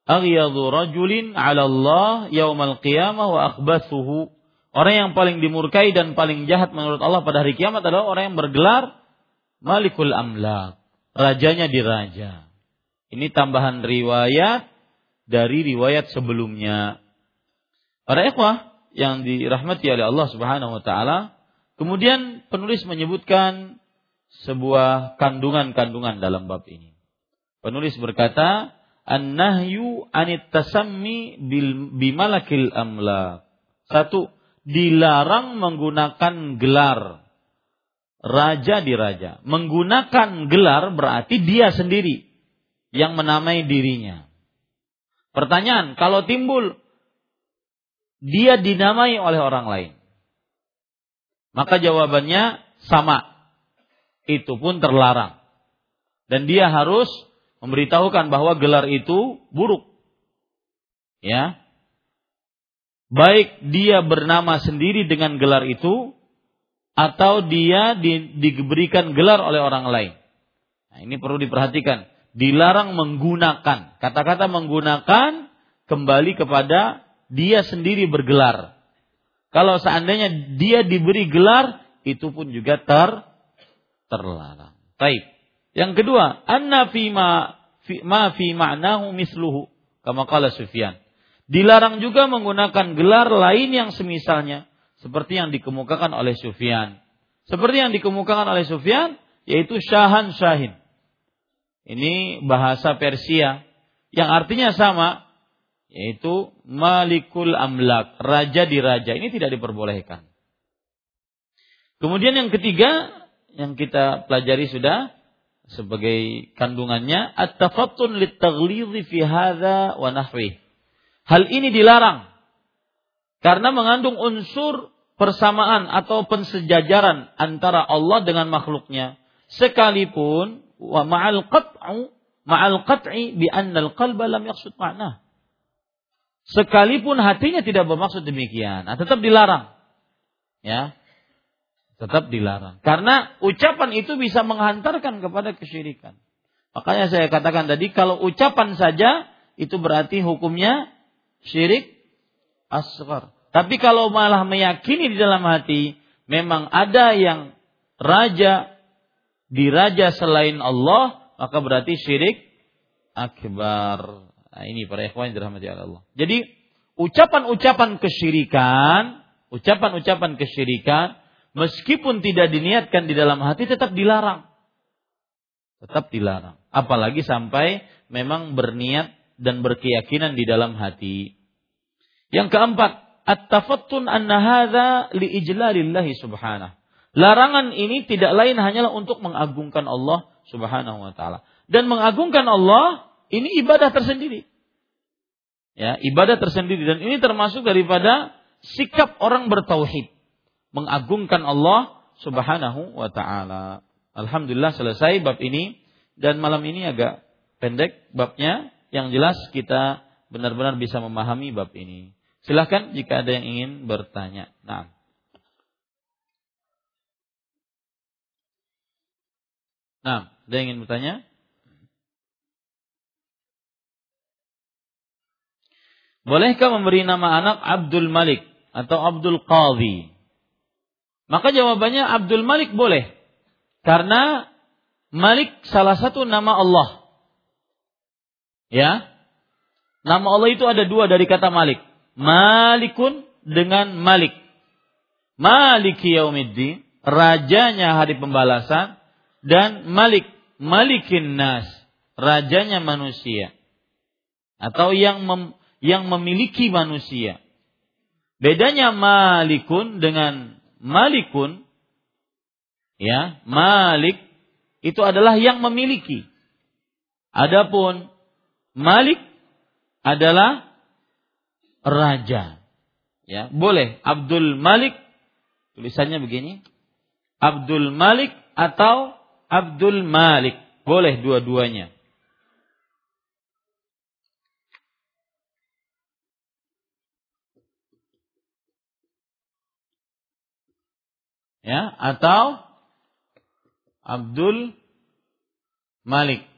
aghyadhu rajulin 'ala Allah yaumal qiyamah wa akhbathuhu. Orang yang paling dimurkai dan paling jahat menurut Allah pada hari kiamat adalah orang yang bergelar Malikul Amlak, rajanya diraja. Ini tambahan riwayat dari riwayat sebelumnya. Para ikhwah yang dirahmati oleh Allah Subhanahu wa taala, kemudian penulis menyebutkan sebuah kandungan-kandungan dalam bab ini. Penulis berkata, "An-nahyu anit tasammi bil bimalakil amla." Satu, dilarang menggunakan gelar raja di raja. Menggunakan gelar berarti dia sendiri yang menamai dirinya. Pertanyaan, kalau timbul dia dinamai oleh orang lain. Maka jawabannya sama. Itu pun terlarang. Dan dia harus memberitahukan bahwa gelar itu buruk. Ya. Baik dia bernama sendiri dengan gelar itu atau dia di, diberikan gelar oleh orang lain. Nah, ini perlu diperhatikan dilarang menggunakan. Kata-kata menggunakan kembali kepada dia sendiri bergelar. Kalau seandainya dia diberi gelar, itu pun juga ter terlarang. Baik. Yang kedua, anna fi ma fi ma fi ma'nahu misluhu kama qala Sufyan. Dilarang juga menggunakan gelar lain yang semisalnya seperti yang dikemukakan oleh Sufyan. Seperti yang dikemukakan oleh Sufyan yaitu syahan syahin. Ini bahasa Persia yang artinya sama yaitu Malikul Amlak, raja di raja. Ini tidak diperbolehkan. Kemudian yang ketiga yang kita pelajari sudah sebagai kandungannya at-tafattun lit-taghlidhi fi hadza wa nahwi. Hal ini dilarang karena mengandung unsur persamaan atau pensejajaran antara Allah dengan makhluknya sekalipun wa ma'al qat'u ma'al qat'i bi anna al-qalba lam yaqsud ma'na. Sekalipun hatinya tidak bermaksud demikian, nah, tetap dilarang. Ya. Tetap dilarang. Karena ucapan itu bisa menghantarkan kepada kesyirikan. Makanya saya katakan tadi kalau ucapan saja itu berarti hukumnya syirik asghar. Tapi kalau malah meyakini di dalam hati memang ada yang raja diraja selain Allah, maka berarti syirik akbar. Nah, ini para ikhwan dirahmati Allah. Jadi ucapan-ucapan kesyirikan, ucapan-ucapan kesyirikan meskipun tidak diniatkan di dalam hati tetap dilarang. Tetap dilarang. Apalagi sampai memang berniat dan berkeyakinan di dalam hati. Yang keempat, at-tafattun anna hadza li ijlalillahi subhanahu. Larangan ini tidak lain hanyalah untuk mengagungkan Allah Subhanahu wa taala. Dan mengagungkan Allah ini ibadah tersendiri. Ya, ibadah tersendiri dan ini termasuk daripada sikap orang bertauhid. Mengagungkan Allah Subhanahu wa taala. Alhamdulillah selesai bab ini dan malam ini agak pendek babnya. Yang jelas kita benar-benar bisa memahami bab ini. Silahkan jika ada yang ingin bertanya. Nah. Nah, ada yang ingin bertanya? Bolehkah memberi nama anak Abdul Malik atau Abdul Qadhi? Maka jawabannya Abdul Malik boleh. Karena Malik salah satu nama Allah. Ya. Nama Allah itu ada dua dari kata Malik. Malikun dengan Malik. Maliki yaumiddin, rajanya hari pembalasan dan Malik, Malikin nas, rajanya manusia. Atau yang mem, yang memiliki manusia. Bedanya Malikun dengan Malikun ya, Malik itu adalah yang memiliki. Adapun Malik adalah raja. Ya, boleh Abdul Malik tulisannya begini. Abdul Malik atau Abdul Malik. Boleh dua-duanya. Ya, atau Abdul Malik.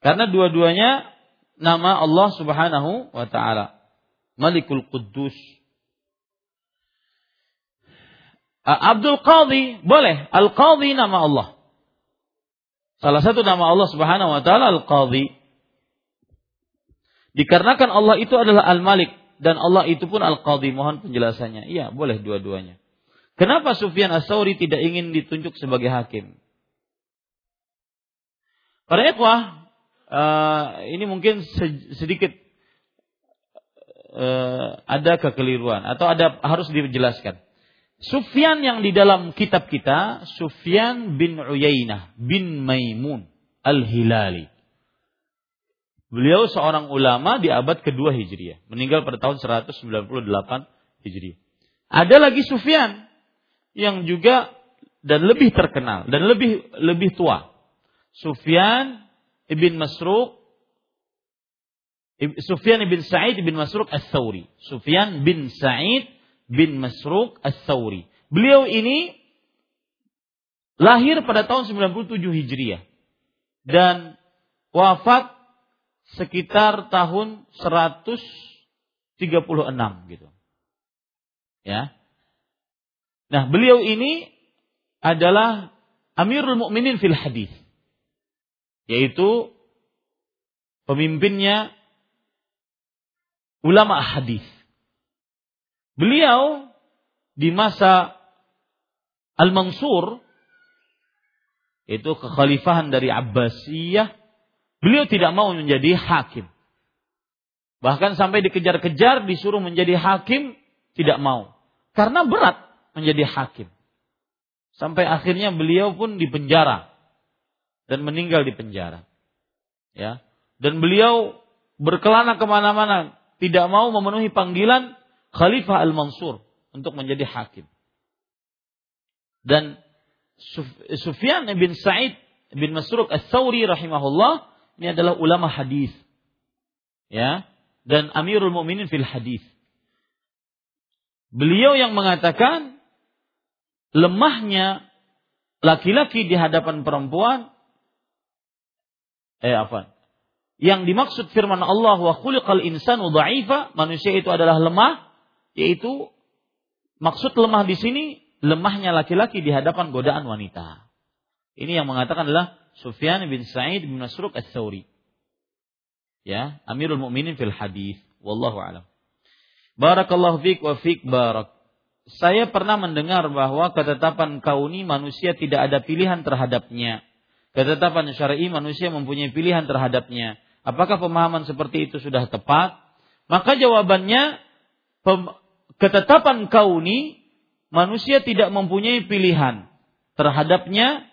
Karena dua-duanya nama Allah Subhanahu wa taala. Malikul Quddus. Abdul Qadhi boleh. Al Qadhi nama Allah. Salah satu nama Allah Subhanahu wa taala Al Qadhi. Dikarenakan Allah itu adalah Al Malik dan Allah itu pun Al Qadhi. Mohon penjelasannya. Iya, boleh dua-duanya. Kenapa Sufyan As-Sauri tidak ingin ditunjuk sebagai hakim? Para ikhwah, uh, ini mungkin sedikit uh, ada kekeliruan atau ada harus dijelaskan. Sufyan yang di dalam kitab kita, Sufyan bin Uyainah bin Maimun Al-Hilali. Beliau seorang ulama di abad kedua Hijriah, meninggal pada tahun 198 Hijriah. Ada lagi Sufyan yang juga dan lebih terkenal dan lebih lebih tua. Sufyan ibn Masruq Sufyan bin Sa'id bin Masruq As-Thawri. Sufyan bin Sa'id bin Masruq As-Thawri. Beliau ini lahir pada tahun 97 Hijriah dan wafat sekitar tahun 136 gitu. Ya. Nah, beliau ini adalah Amirul Mukminin fil hadis yaitu pemimpinnya ulama hadis. Beliau di masa Al-Mansur itu kekhalifahan dari Abbasiyah, beliau tidak mau menjadi hakim. Bahkan sampai dikejar-kejar disuruh menjadi hakim tidak mau. Karena berat menjadi hakim. Sampai akhirnya beliau pun dipenjara dan meninggal di penjara. Ya, dan beliau berkelana ke mana-mana, tidak mau memenuhi panggilan Khalifah Al-Mansur untuk menjadi hakim. Dan Sufyan bin Sa'id bin Masruq As-Sawri rahimahullah ini adalah ulama hadis. Ya, dan Amirul Mukminin fil hadis. Beliau yang mengatakan lemahnya laki-laki di hadapan perempuan eh apa? Yang dimaksud firman Allah wa khuliqal insanu dha'ifa, manusia itu adalah lemah, yaitu maksud lemah di sini lemahnya laki-laki di hadapan godaan wanita. Ini yang mengatakan adalah Sufyan bin Sa'id bin Masruq Ats-Tsauri. Ya, Amirul Mukminin fil hadis. Wallahu alam. Barakallahu fik wa fik barak. Saya pernah mendengar bahwa ketetapan kauni manusia tidak ada pilihan terhadapnya ketetapan syar'i manusia mempunyai pilihan terhadapnya. Apakah pemahaman seperti itu sudah tepat? Maka jawabannya ketetapan kauni manusia tidak mempunyai pilihan terhadapnya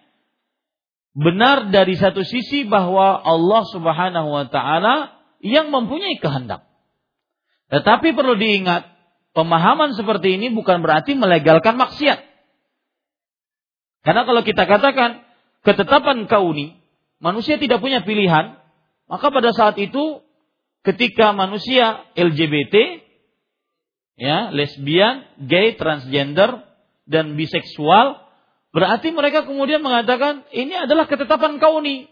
benar dari satu sisi bahwa Allah Subhanahu wa taala yang mempunyai kehendak. Tetapi perlu diingat, pemahaman seperti ini bukan berarti melegalkan maksiat. Karena kalau kita katakan ketetapan kauni, manusia tidak punya pilihan, maka pada saat itu ketika manusia LGBT, ya, lesbian, gay, transgender, dan biseksual, berarti mereka kemudian mengatakan ini adalah ketetapan kauni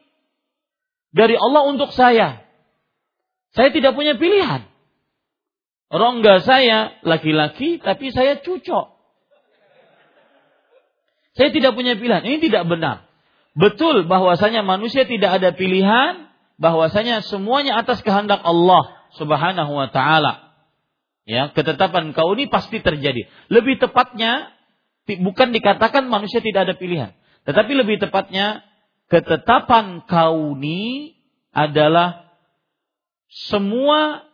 dari Allah untuk saya. Saya tidak punya pilihan. Rongga saya laki-laki, tapi saya cucok. Saya tidak punya pilihan. Ini tidak benar. betul bahwasanya manusia tidak ada pilihan, bahwasanya semuanya atas kehendak Allah Subhanahu wa taala. Ya, ketetapan kauni pasti terjadi. Lebih tepatnya bukan dikatakan manusia tidak ada pilihan, tetapi lebih tepatnya ketetapan kauni adalah semua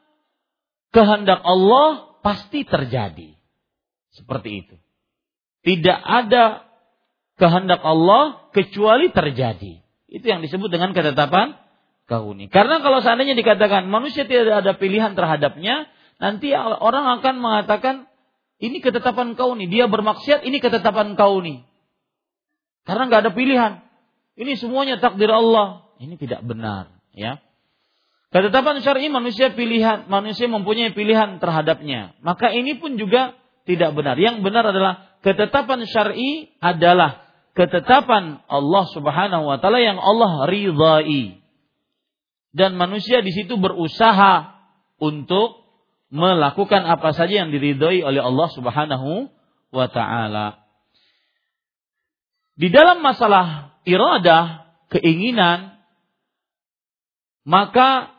kehendak Allah pasti terjadi. Seperti itu. Tidak ada kehendak Allah kecuali terjadi. Itu yang disebut dengan ketetapan kauni. Karena kalau seandainya dikatakan manusia tidak ada pilihan terhadapnya, nanti orang akan mengatakan ini ketetapan kauni. Dia bermaksiat ini ketetapan kauni. Karena nggak ada pilihan. Ini semuanya takdir Allah. Ini tidak benar, ya. Ketetapan syar'i manusia pilihan, manusia mempunyai pilihan terhadapnya. Maka ini pun juga tidak benar. Yang benar adalah ketetapan syar'i adalah ketetapan Allah Subhanahu wa taala yang Allah ridhai. Dan manusia di situ berusaha untuk melakukan apa saja yang diridhoi oleh Allah Subhanahu wa taala. Di dalam masalah iradah, keinginan, maka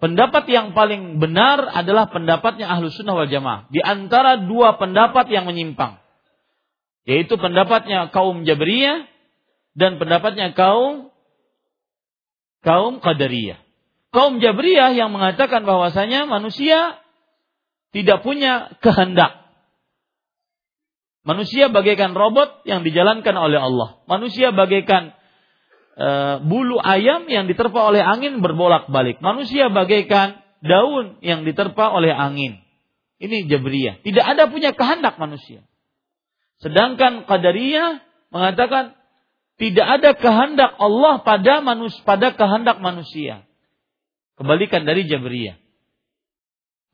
pendapat yang paling benar adalah pendapatnya ahlu sunnah wal jamaah. Di antara dua pendapat yang menyimpang. Yaitu pendapatnya kaum Jabriyah dan pendapatnya kaum kaum Qadariyah. Kaum Jabriyah yang mengatakan bahwasanya manusia tidak punya kehendak. Manusia bagaikan robot yang dijalankan oleh Allah. Manusia bagaikan e, bulu ayam yang diterpa oleh angin berbolak-balik. Manusia bagaikan daun yang diterpa oleh angin. Ini Jabriyah. Tidak ada punya kehendak manusia. Sedangkan Qadariyah mengatakan tidak ada kehendak Allah pada manus pada kehendak manusia. Kebalikan dari Jabriyah.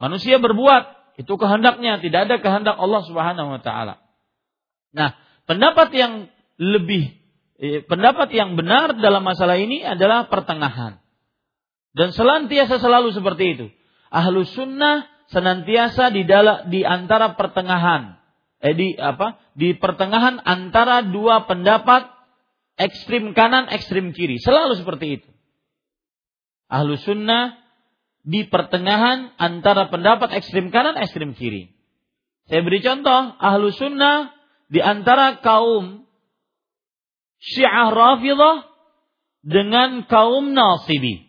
Manusia berbuat itu kehendaknya, tidak ada kehendak Allah Subhanahu wa taala. Nah, pendapat yang lebih eh, pendapat yang benar dalam masalah ini adalah pertengahan. Dan senantiasa selalu seperti itu. Ahlu sunnah senantiasa di di antara pertengahan. Eh di apa? Di pertengahan antara dua pendapat ekstrim kanan, ekstrim kiri. Selalu seperti itu. Ahlu sunnah di pertengahan antara pendapat ekstrim kanan, ekstrim kiri. Saya beri contoh, ahlu sunnah di antara kaum syiah rafidah dengan kaum nasibi.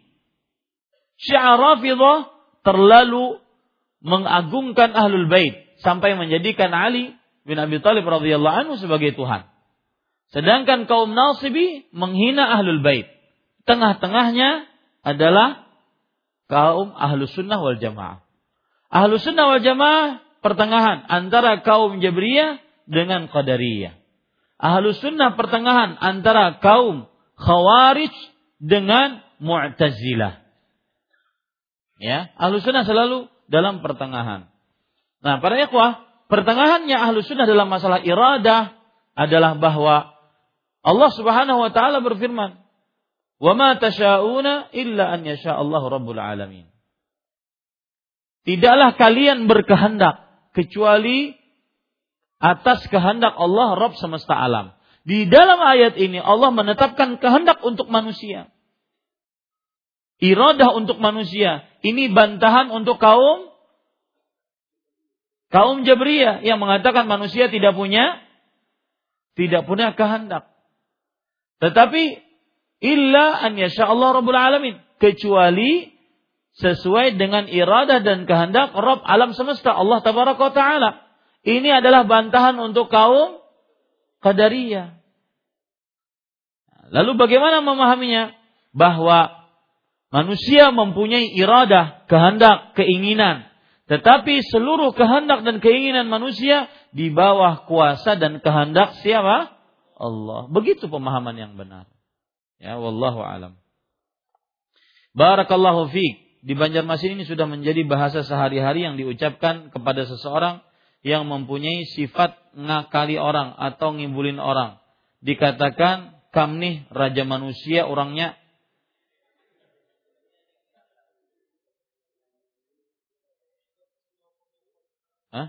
Syiah rafidah terlalu mengagungkan ahlul bait sampai menjadikan Ali bin Abi Thalib radhiyallahu anhu sebagai Tuhan. Sedangkan kaum Nasibi menghina Ahlul Bait. Tengah-tengahnya adalah kaum Ahlu Sunnah wal Jamaah. Ahlu Sunnah wal Jamaah pertengahan antara kaum Jabriyah dengan Qadariyah. Ahlu Sunnah pertengahan antara kaum Khawarij dengan Mu'tazilah. Ya, Ahlu Sunnah selalu dalam pertengahan. Nah, para ikhwah, pertengahannya Ahlu Sunnah dalam masalah iradah adalah bahwa Allah Subhanahu wa taala berfirman, "Wa ma illa an yasha Allah rabbul alamin." Tidaklah kalian berkehendak kecuali atas kehendak Allah Rabb semesta alam. Di dalam ayat ini Allah menetapkan kehendak untuk manusia. Iradah untuk manusia. Ini bantahan untuk kaum kaum Jabriyah yang mengatakan manusia tidak punya tidak punya kehendak. Tetapi illa an yasha Allah rabbul alamin kecuali sesuai dengan iradah dan kehendak Rabb alam semesta Allah tabaraka taala. Ini adalah bantahan untuk kaum Qadariyah. Lalu bagaimana memahaminya? Bahwa manusia mempunyai iradah, kehendak, keinginan. Tetapi seluruh kehendak dan keinginan manusia di bawah kuasa dan kehendak siapa? Allah. Begitu pemahaman yang benar. Ya, wallahu alam. Barakallahu fiik. Di Banjarmasin ini sudah menjadi bahasa sehari-hari yang diucapkan kepada seseorang yang mempunyai sifat ngakali orang atau ngimbulin orang. Dikatakan kam nih raja manusia orangnya Hah?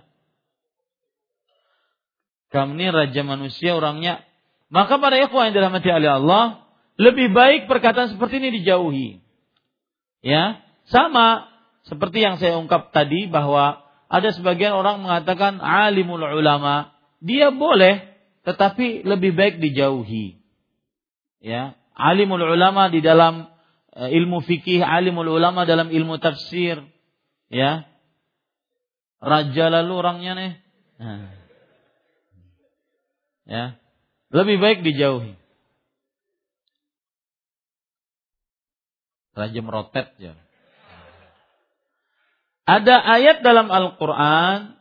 Raja manusia orangnya. Maka para ikhwan yang dirahmati oleh Allah, lebih baik perkataan seperti ini dijauhi. Ya, sama seperti yang saya ungkap tadi bahwa ada sebagian orang mengatakan alimul ulama, dia boleh tetapi lebih baik dijauhi. Ya, alimul ulama di dalam uh, ilmu fikih, alimul ulama dalam ilmu tafsir, ya. Raja lalu orangnya nih. Nah. Ya. Lebih baik dijauhi. Raja merotet ya. Ada ayat dalam Al-Quran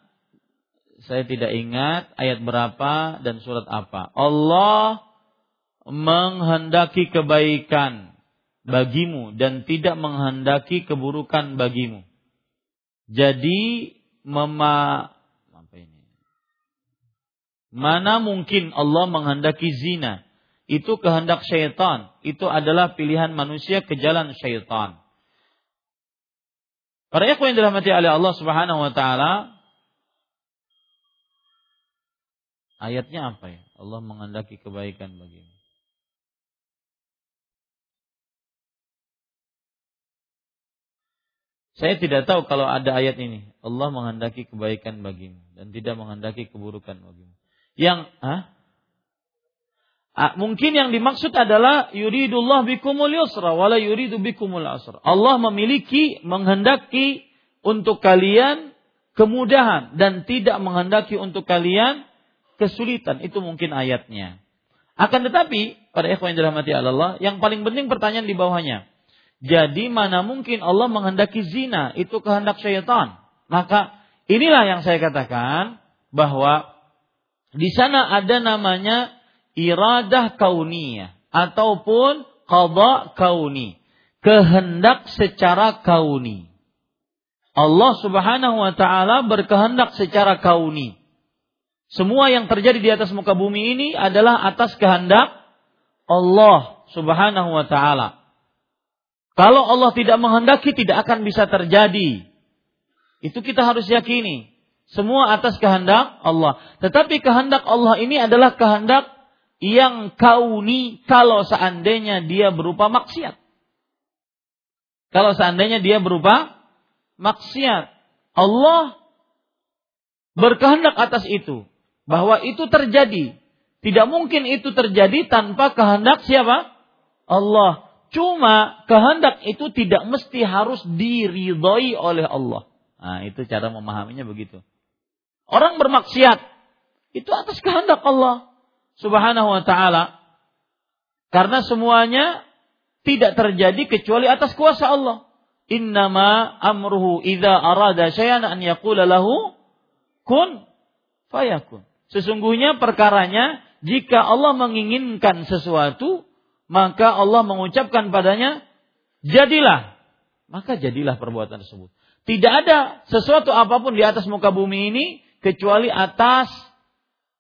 saya tidak ingat ayat berapa dan surat apa. Allah menghendaki kebaikan bagimu dan tidak menghendaki keburukan bagimu. Jadi mema? Mana mungkin Allah menghendaki zina? Itu kehendak syaitan. Itu adalah pilihan manusia ke jalan syaitan. Para ikhwan yang dirahmati oleh Allah Subhanahu wa taala, Ayatnya apa ya? Allah menghendaki kebaikan bagimu. Saya tidak tahu kalau ada ayat ini. Allah menghendaki kebaikan bagimu dan tidak menghendaki keburukan bagimu. Yang ah? Mungkin yang dimaksud adalah yuridullah bikumul yusra wala yuridu bikumul asra. Allah memiliki menghendaki untuk kalian kemudahan dan tidak menghendaki untuk kalian kesulitan. Itu mungkin ayatnya. Akan tetapi, pada ikhwan yang dirahmati Allah, yang paling penting pertanyaan di bawahnya. Jadi mana mungkin Allah menghendaki zina, itu kehendak syaitan. Maka inilah yang saya katakan bahwa di sana ada namanya iradah kauniyah ataupun qada kauni. Kehendak secara kauni. Allah Subhanahu wa taala berkehendak secara kauni. Semua yang terjadi di atas muka bumi ini adalah atas kehendak Allah Subhanahu wa taala. Kalau Allah tidak menghendaki tidak akan bisa terjadi. Itu kita harus yakini. Semua atas kehendak Allah. Tetapi kehendak Allah ini adalah kehendak yang kauni kalau seandainya dia berupa maksiat. Kalau seandainya dia berupa maksiat. Allah berkehendak atas itu bahwa itu terjadi. Tidak mungkin itu terjadi tanpa kehendak siapa? Allah. Cuma kehendak itu tidak mesti harus diridhoi oleh Allah. Nah, itu cara memahaminya begitu. Orang bermaksiat itu atas kehendak Allah Subhanahu wa taala. Karena semuanya tidak terjadi kecuali atas kuasa Allah. Innama amruhu idza arada syai'an an yaqula lahu kun fayakun. Sesungguhnya perkaranya jika Allah menginginkan sesuatu, maka Allah mengucapkan padanya, jadilah. Maka jadilah perbuatan tersebut. Tidak ada sesuatu apa pun di atas muka bumi ini kecuali atas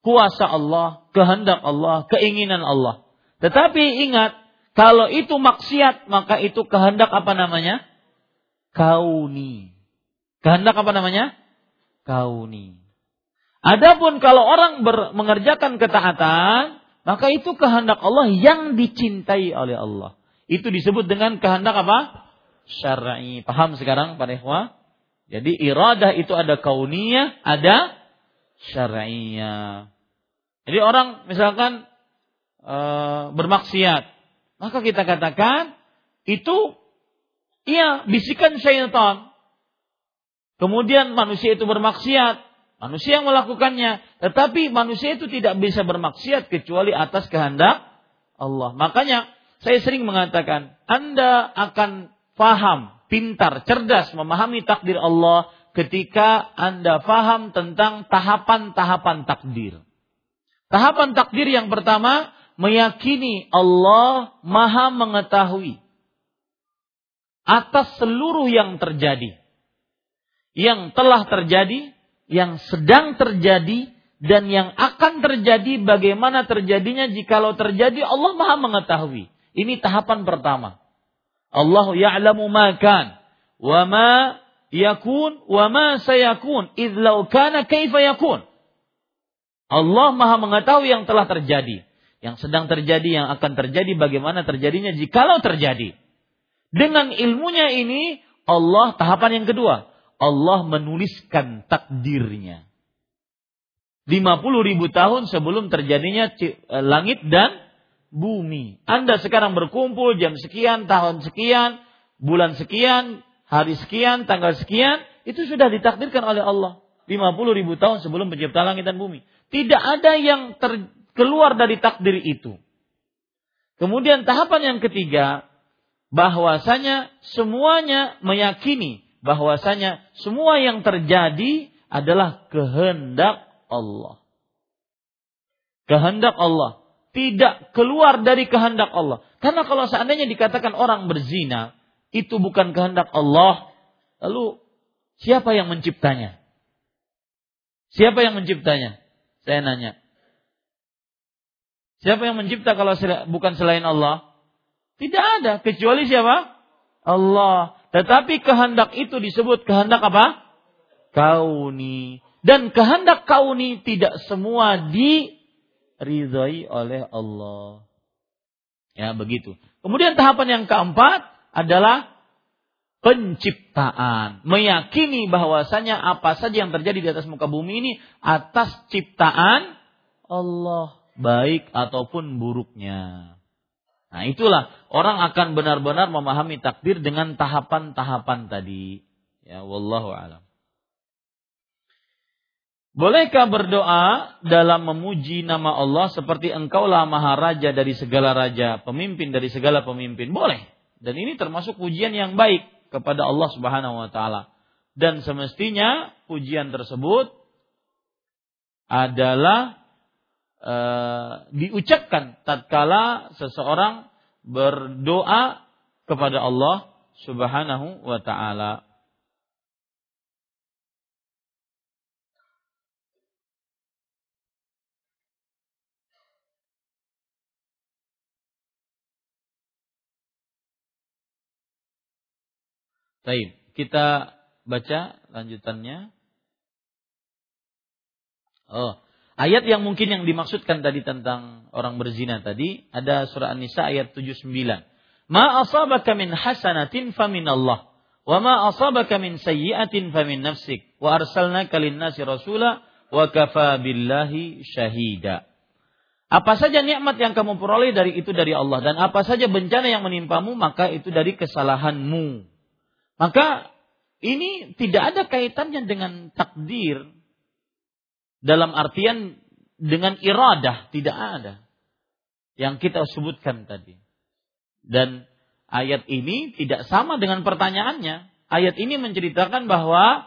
kuasa Allah, kehendak Allah, keinginan Allah. Tetapi ingat, kalau itu maksiat, maka itu kehendak apa namanya? Kauni. Kehendak apa namanya? Kauni. Adapun kalau orang ber, mengerjakan ketaatan, maka itu kehendak Allah yang dicintai oleh Allah. Itu disebut dengan kehendak apa? Syar'i. Paham sekarang Pak ikhwah? Jadi iradah itu ada kauniyah, ada syar'iyah. Jadi orang misalkan e, bermaksiat, maka kita katakan itu iya bisikan syaitan. Kemudian manusia itu bermaksiat, Manusia yang melakukannya, tetapi manusia itu tidak bisa bermaksiat kecuali atas kehendak Allah. Makanya saya sering mengatakan, Anda akan paham, pintar, cerdas memahami takdir Allah ketika Anda paham tentang tahapan-tahapan takdir. Tahapan takdir yang pertama meyakini Allah Maha mengetahui atas seluruh yang terjadi. Yang telah terjadi yang sedang terjadi dan yang akan terjadi bagaimana terjadinya jikalau terjadi Allah Maha mengetahui. Ini tahapan pertama. Allah ya'lamu ma kan wa ma yakun wa ma sayakun idh law kana kaifa yakun. Allah Maha mengetahui yang telah terjadi, yang sedang terjadi, yang akan terjadi, bagaimana terjadinya jikalau terjadi. Dengan ilmunya ini, Allah tahapan yang kedua, Allah menuliskan takdirnya. 50 ribu tahun sebelum terjadinya eh, langit dan bumi. Anda sekarang berkumpul jam sekian, tahun sekian, bulan sekian, hari sekian, tanggal sekian, itu sudah ditakdirkan oleh Allah. 50 ribu tahun sebelum pencipta langit dan bumi. Tidak ada yang keluar dari takdir itu. Kemudian tahapan yang ketiga, bahwasanya semuanya meyakini bahwasanya semua yang terjadi adalah kehendak Allah. Kehendak Allah. Tidak keluar dari kehendak Allah. Karena kalau seandainya dikatakan orang berzina, itu bukan kehendak Allah, lalu siapa yang menciptanya? Siapa yang menciptanya? Saya nanya. Siapa yang mencipta kalau bukan selain Allah? Tidak ada kecuali siapa? Allah. Tetapi kehendak itu disebut kehendak apa? Kauni. Dan kehendak kauni tidak semua diridhai oleh Allah. Ya, begitu. Kemudian tahapan yang keempat adalah penciptaan. Meyakini bahwasanya apa saja yang terjadi di atas muka bumi ini atas ciptaan Allah, baik ataupun buruknya. Nah, itulah orang akan benar-benar memahami takdir dengan tahapan-tahapan tadi. Ya, wallahu alam. Bolehkah berdoa dalam memuji nama Allah seperti engkaulah maha raja dari segala raja, pemimpin dari segala pemimpin? Boleh. Dan ini termasuk pujian yang baik kepada Allah Subhanahu wa taala. Dan semestinya pujian tersebut adalah e, diucapkan tatkala seseorang berdoa kepada Allah Subhanahu wa taala. Baik, kita baca lanjutannya. Oh, ayat yang mungkin yang dimaksudkan tadi tentang orang berzina tadi ada surah An-Nisa ayat 79. Ma asabaka min hasanatin famin Allah wa ma asabaka min sayyi'atin famin nafsik wa arsalnaka lin-nasi rasula wa kafa billahi syahida. Apa saja nikmat yang kamu peroleh dari itu dari Allah dan apa saja bencana yang menimpamu maka itu dari kesalahanmu. Maka ini tidak ada kaitannya dengan takdir dalam artian dengan iradah tidak ada yang kita sebutkan tadi. Dan ayat ini tidak sama dengan pertanyaannya. Ayat ini menceritakan bahwa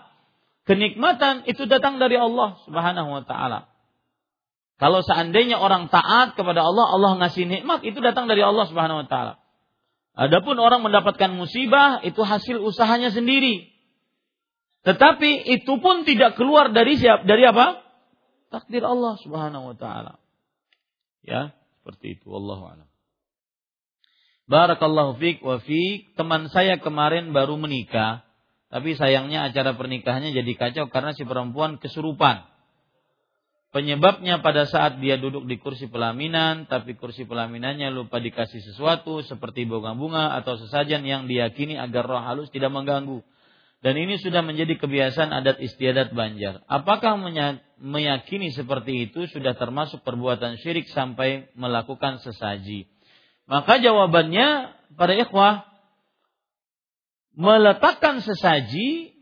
kenikmatan itu datang dari Allah Subhanahu wa taala. Kalau seandainya orang taat kepada Allah, Allah ngasih nikmat itu datang dari Allah Subhanahu wa taala. Adapun orang mendapatkan musibah itu hasil usahanya sendiri. Tetapi itu pun tidak keluar dari siap dari apa? Takdir Allah Subhanahu wa taala. Ya, seperti itu wallahu a'lam. Barakallahu fiik wa fiik. Teman saya kemarin baru menikah, tapi sayangnya acara pernikahannya jadi kacau karena si perempuan kesurupan. Penyebabnya pada saat dia duduk di kursi pelaminan, tapi kursi pelaminannya lupa dikasih sesuatu seperti bunga-bunga atau sesajen yang diyakini agar roh halus tidak mengganggu. Dan ini sudah menjadi kebiasaan adat istiadat Banjar. Apakah meyakini seperti itu sudah termasuk perbuatan syirik sampai melakukan sesaji? Maka jawabannya pada ikhwah, meletakkan sesaji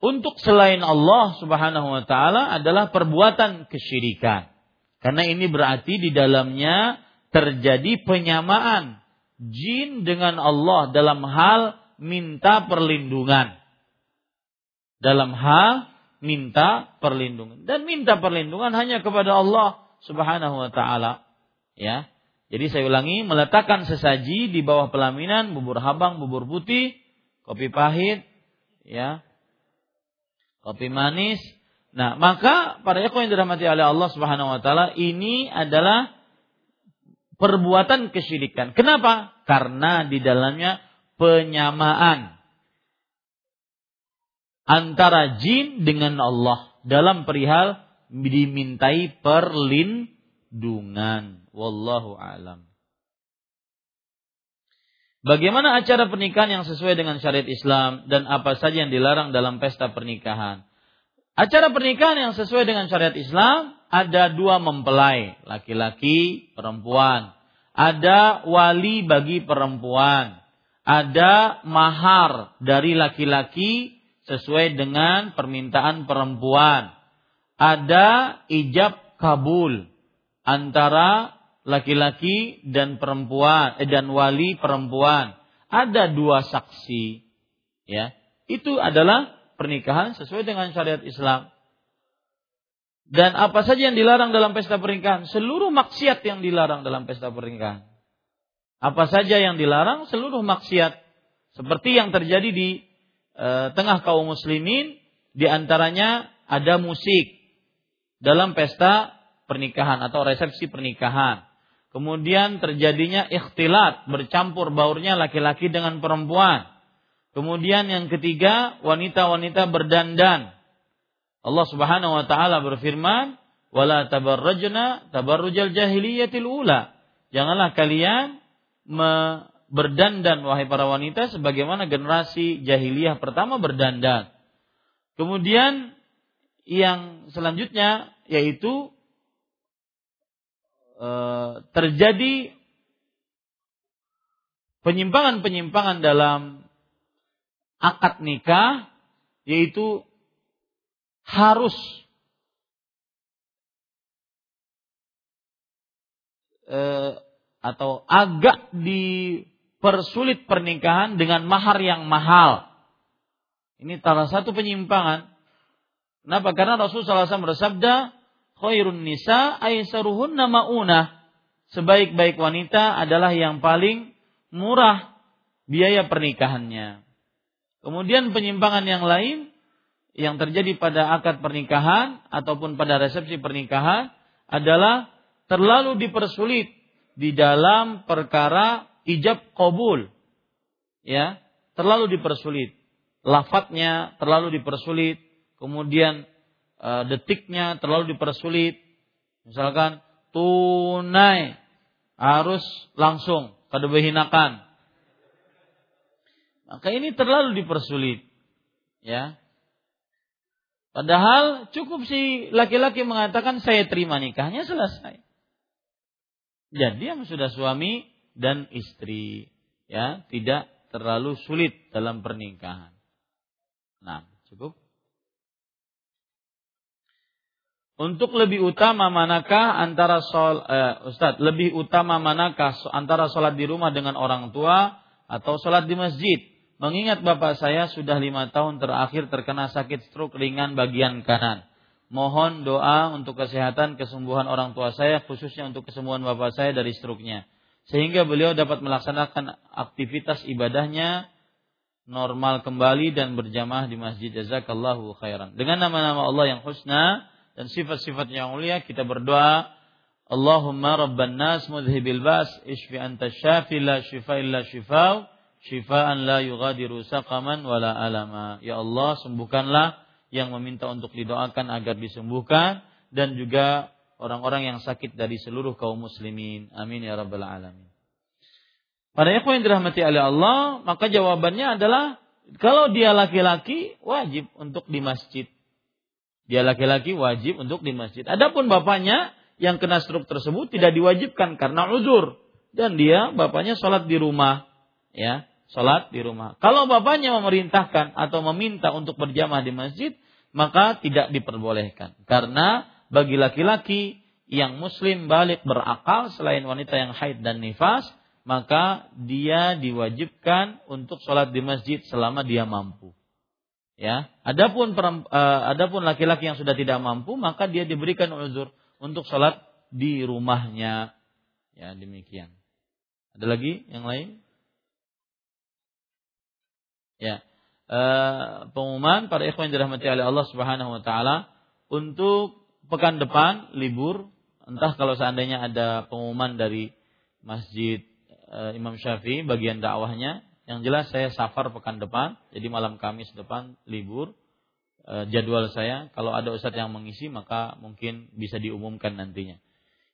untuk selain Allah Subhanahu wa taala adalah perbuatan kesyirikan. Karena ini berarti di dalamnya terjadi penyamaan jin dengan Allah dalam hal minta perlindungan. Dalam hal minta perlindungan dan minta perlindungan hanya kepada Allah Subhanahu wa taala. Ya. Jadi saya ulangi, meletakkan sesaji di bawah pelaminan bubur habang, bubur putih, kopi pahit, ya, kopi manis. Nah, maka para ikhwan yang dirahmati oleh Allah Subhanahu wa taala ini adalah perbuatan kesyirikan. Kenapa? Karena di dalamnya penyamaan antara jin dengan Allah dalam perihal dimintai perlindungan. Wallahu alam. Bagaimana acara pernikahan yang sesuai dengan syariat Islam dan apa saja yang dilarang dalam pesta pernikahan? Acara pernikahan yang sesuai dengan syariat Islam ada dua mempelai, laki-laki, perempuan. Ada wali bagi perempuan. Ada mahar dari laki-laki sesuai dengan permintaan perempuan. Ada ijab kabul antara laki-laki dan perempuan eh, dan wali perempuan. Ada dua saksi. Ya. Itu adalah pernikahan sesuai dengan syariat Islam. Dan apa saja yang dilarang dalam pesta pernikahan? Seluruh maksiat yang dilarang dalam pesta pernikahan. Apa saja yang dilarang? Seluruh maksiat. Seperti yang terjadi di e, tengah kaum muslimin, di antaranya ada musik dalam pesta pernikahan atau resepsi pernikahan. Kemudian terjadinya ikhtilat, bercampur baurnya laki-laki dengan perempuan. Kemudian yang ketiga, wanita-wanita berdandan. Allah Subhanahu wa taala berfirman, "Wala tabarrajna tabarrujal jahiliyatil ula." Janganlah kalian berdandan wahai para wanita sebagaimana generasi jahiliyah pertama berdandan. Kemudian yang selanjutnya yaitu e, terjadi penyimpangan-penyimpangan dalam akad nikah yaitu harus e, atau agak dipersulit pernikahan dengan mahar yang mahal. Ini salah satu penyimpangan. Kenapa? Karena Rasulullah SAW bersabda, khairun nisa aisaruhunna maunah. Sebaik-baik wanita adalah yang paling murah biaya pernikahannya. Kemudian penyimpangan yang lain yang terjadi pada akad pernikahan ataupun pada resepsi pernikahan adalah terlalu dipersulit di dalam perkara ijab kabul. Ya, terlalu dipersulit. Lafadznya terlalu dipersulit, kemudian uh, detiknya terlalu dipersulit. Misalkan tunai harus langsung kada berhinakan. Maka ini terlalu dipersulit. Ya. Padahal cukup si laki-laki mengatakan saya terima nikahnya selesai. Jadi yang sudah suami dan istri ya tidak terlalu sulit dalam pernikahan. Nah, cukup. Untuk lebih utama manakah antara sol, eh, Ustaz, lebih utama manakah antara sholat di rumah dengan orang tua atau sholat di masjid? Mengingat bapak saya sudah lima tahun terakhir terkena sakit stroke ringan bagian kanan. Mohon doa untuk kesehatan kesembuhan orang tua saya, khususnya untuk kesembuhan bapak saya dari stroke-nya. Sehingga beliau dapat melaksanakan aktivitas ibadahnya normal kembali dan berjamaah di masjid. Jazakallahu khairan. Dengan nama-nama Allah yang husna, dan sifat-sifat yang mulia kita berdoa Allahumma rabban nas mudhibil bas ishfi anta syafi la shifa illa shifau shifaan la yughadiru saqaman wala alama. Ya Allah sembuhkanlah yang meminta untuk didoakan agar disembuhkan dan juga orang-orang yang sakit dari seluruh kaum muslimin. Amin ya rabbal alamin. Pada ikhwan yang dirahmati oleh Allah maka jawabannya adalah kalau dia laki-laki wajib untuk di masjid dia laki-laki wajib untuk di masjid. Adapun bapaknya yang kena stroke tersebut tidak diwajibkan karena uzur dan dia bapaknya sholat di rumah, ya sholat di rumah. Kalau bapaknya memerintahkan atau meminta untuk berjamaah di masjid, maka tidak diperbolehkan karena bagi laki-laki yang muslim balik berakal selain wanita yang haid dan nifas, maka dia diwajibkan untuk sholat di masjid selama dia mampu. Ya, adapun uh, adapun laki-laki yang sudah tidak mampu maka dia diberikan uzur untuk sholat di rumahnya. Ya, demikian. Ada lagi yang lain? Ya. Uh, pengumuman para ikhwan yang dirahmati oleh Allah Subhanahu wa taala untuk pekan depan libur entah kalau seandainya ada pengumuman dari Masjid uh, Imam Syafi'i bagian dakwahnya yang jelas saya safar pekan depan, jadi malam Kamis depan libur. e, jadwal saya. Kalau ada ustadz yang mengisi maka mungkin bisa diumumkan nantinya.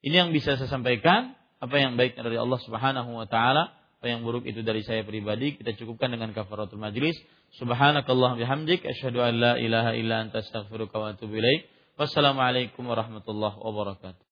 Ini yang bisa saya sampaikan. Apa yang baik dari Allah Subhanahu wa taala, apa yang buruk itu dari saya pribadi. Kita cukupkan dengan kafaratul majlis. Subhanakallah bihamdik asyhadu an la ilaha illa anta astaghfiruka wa atubu ilaik. Wassalamualaikum warahmatullahi wabarakatuh.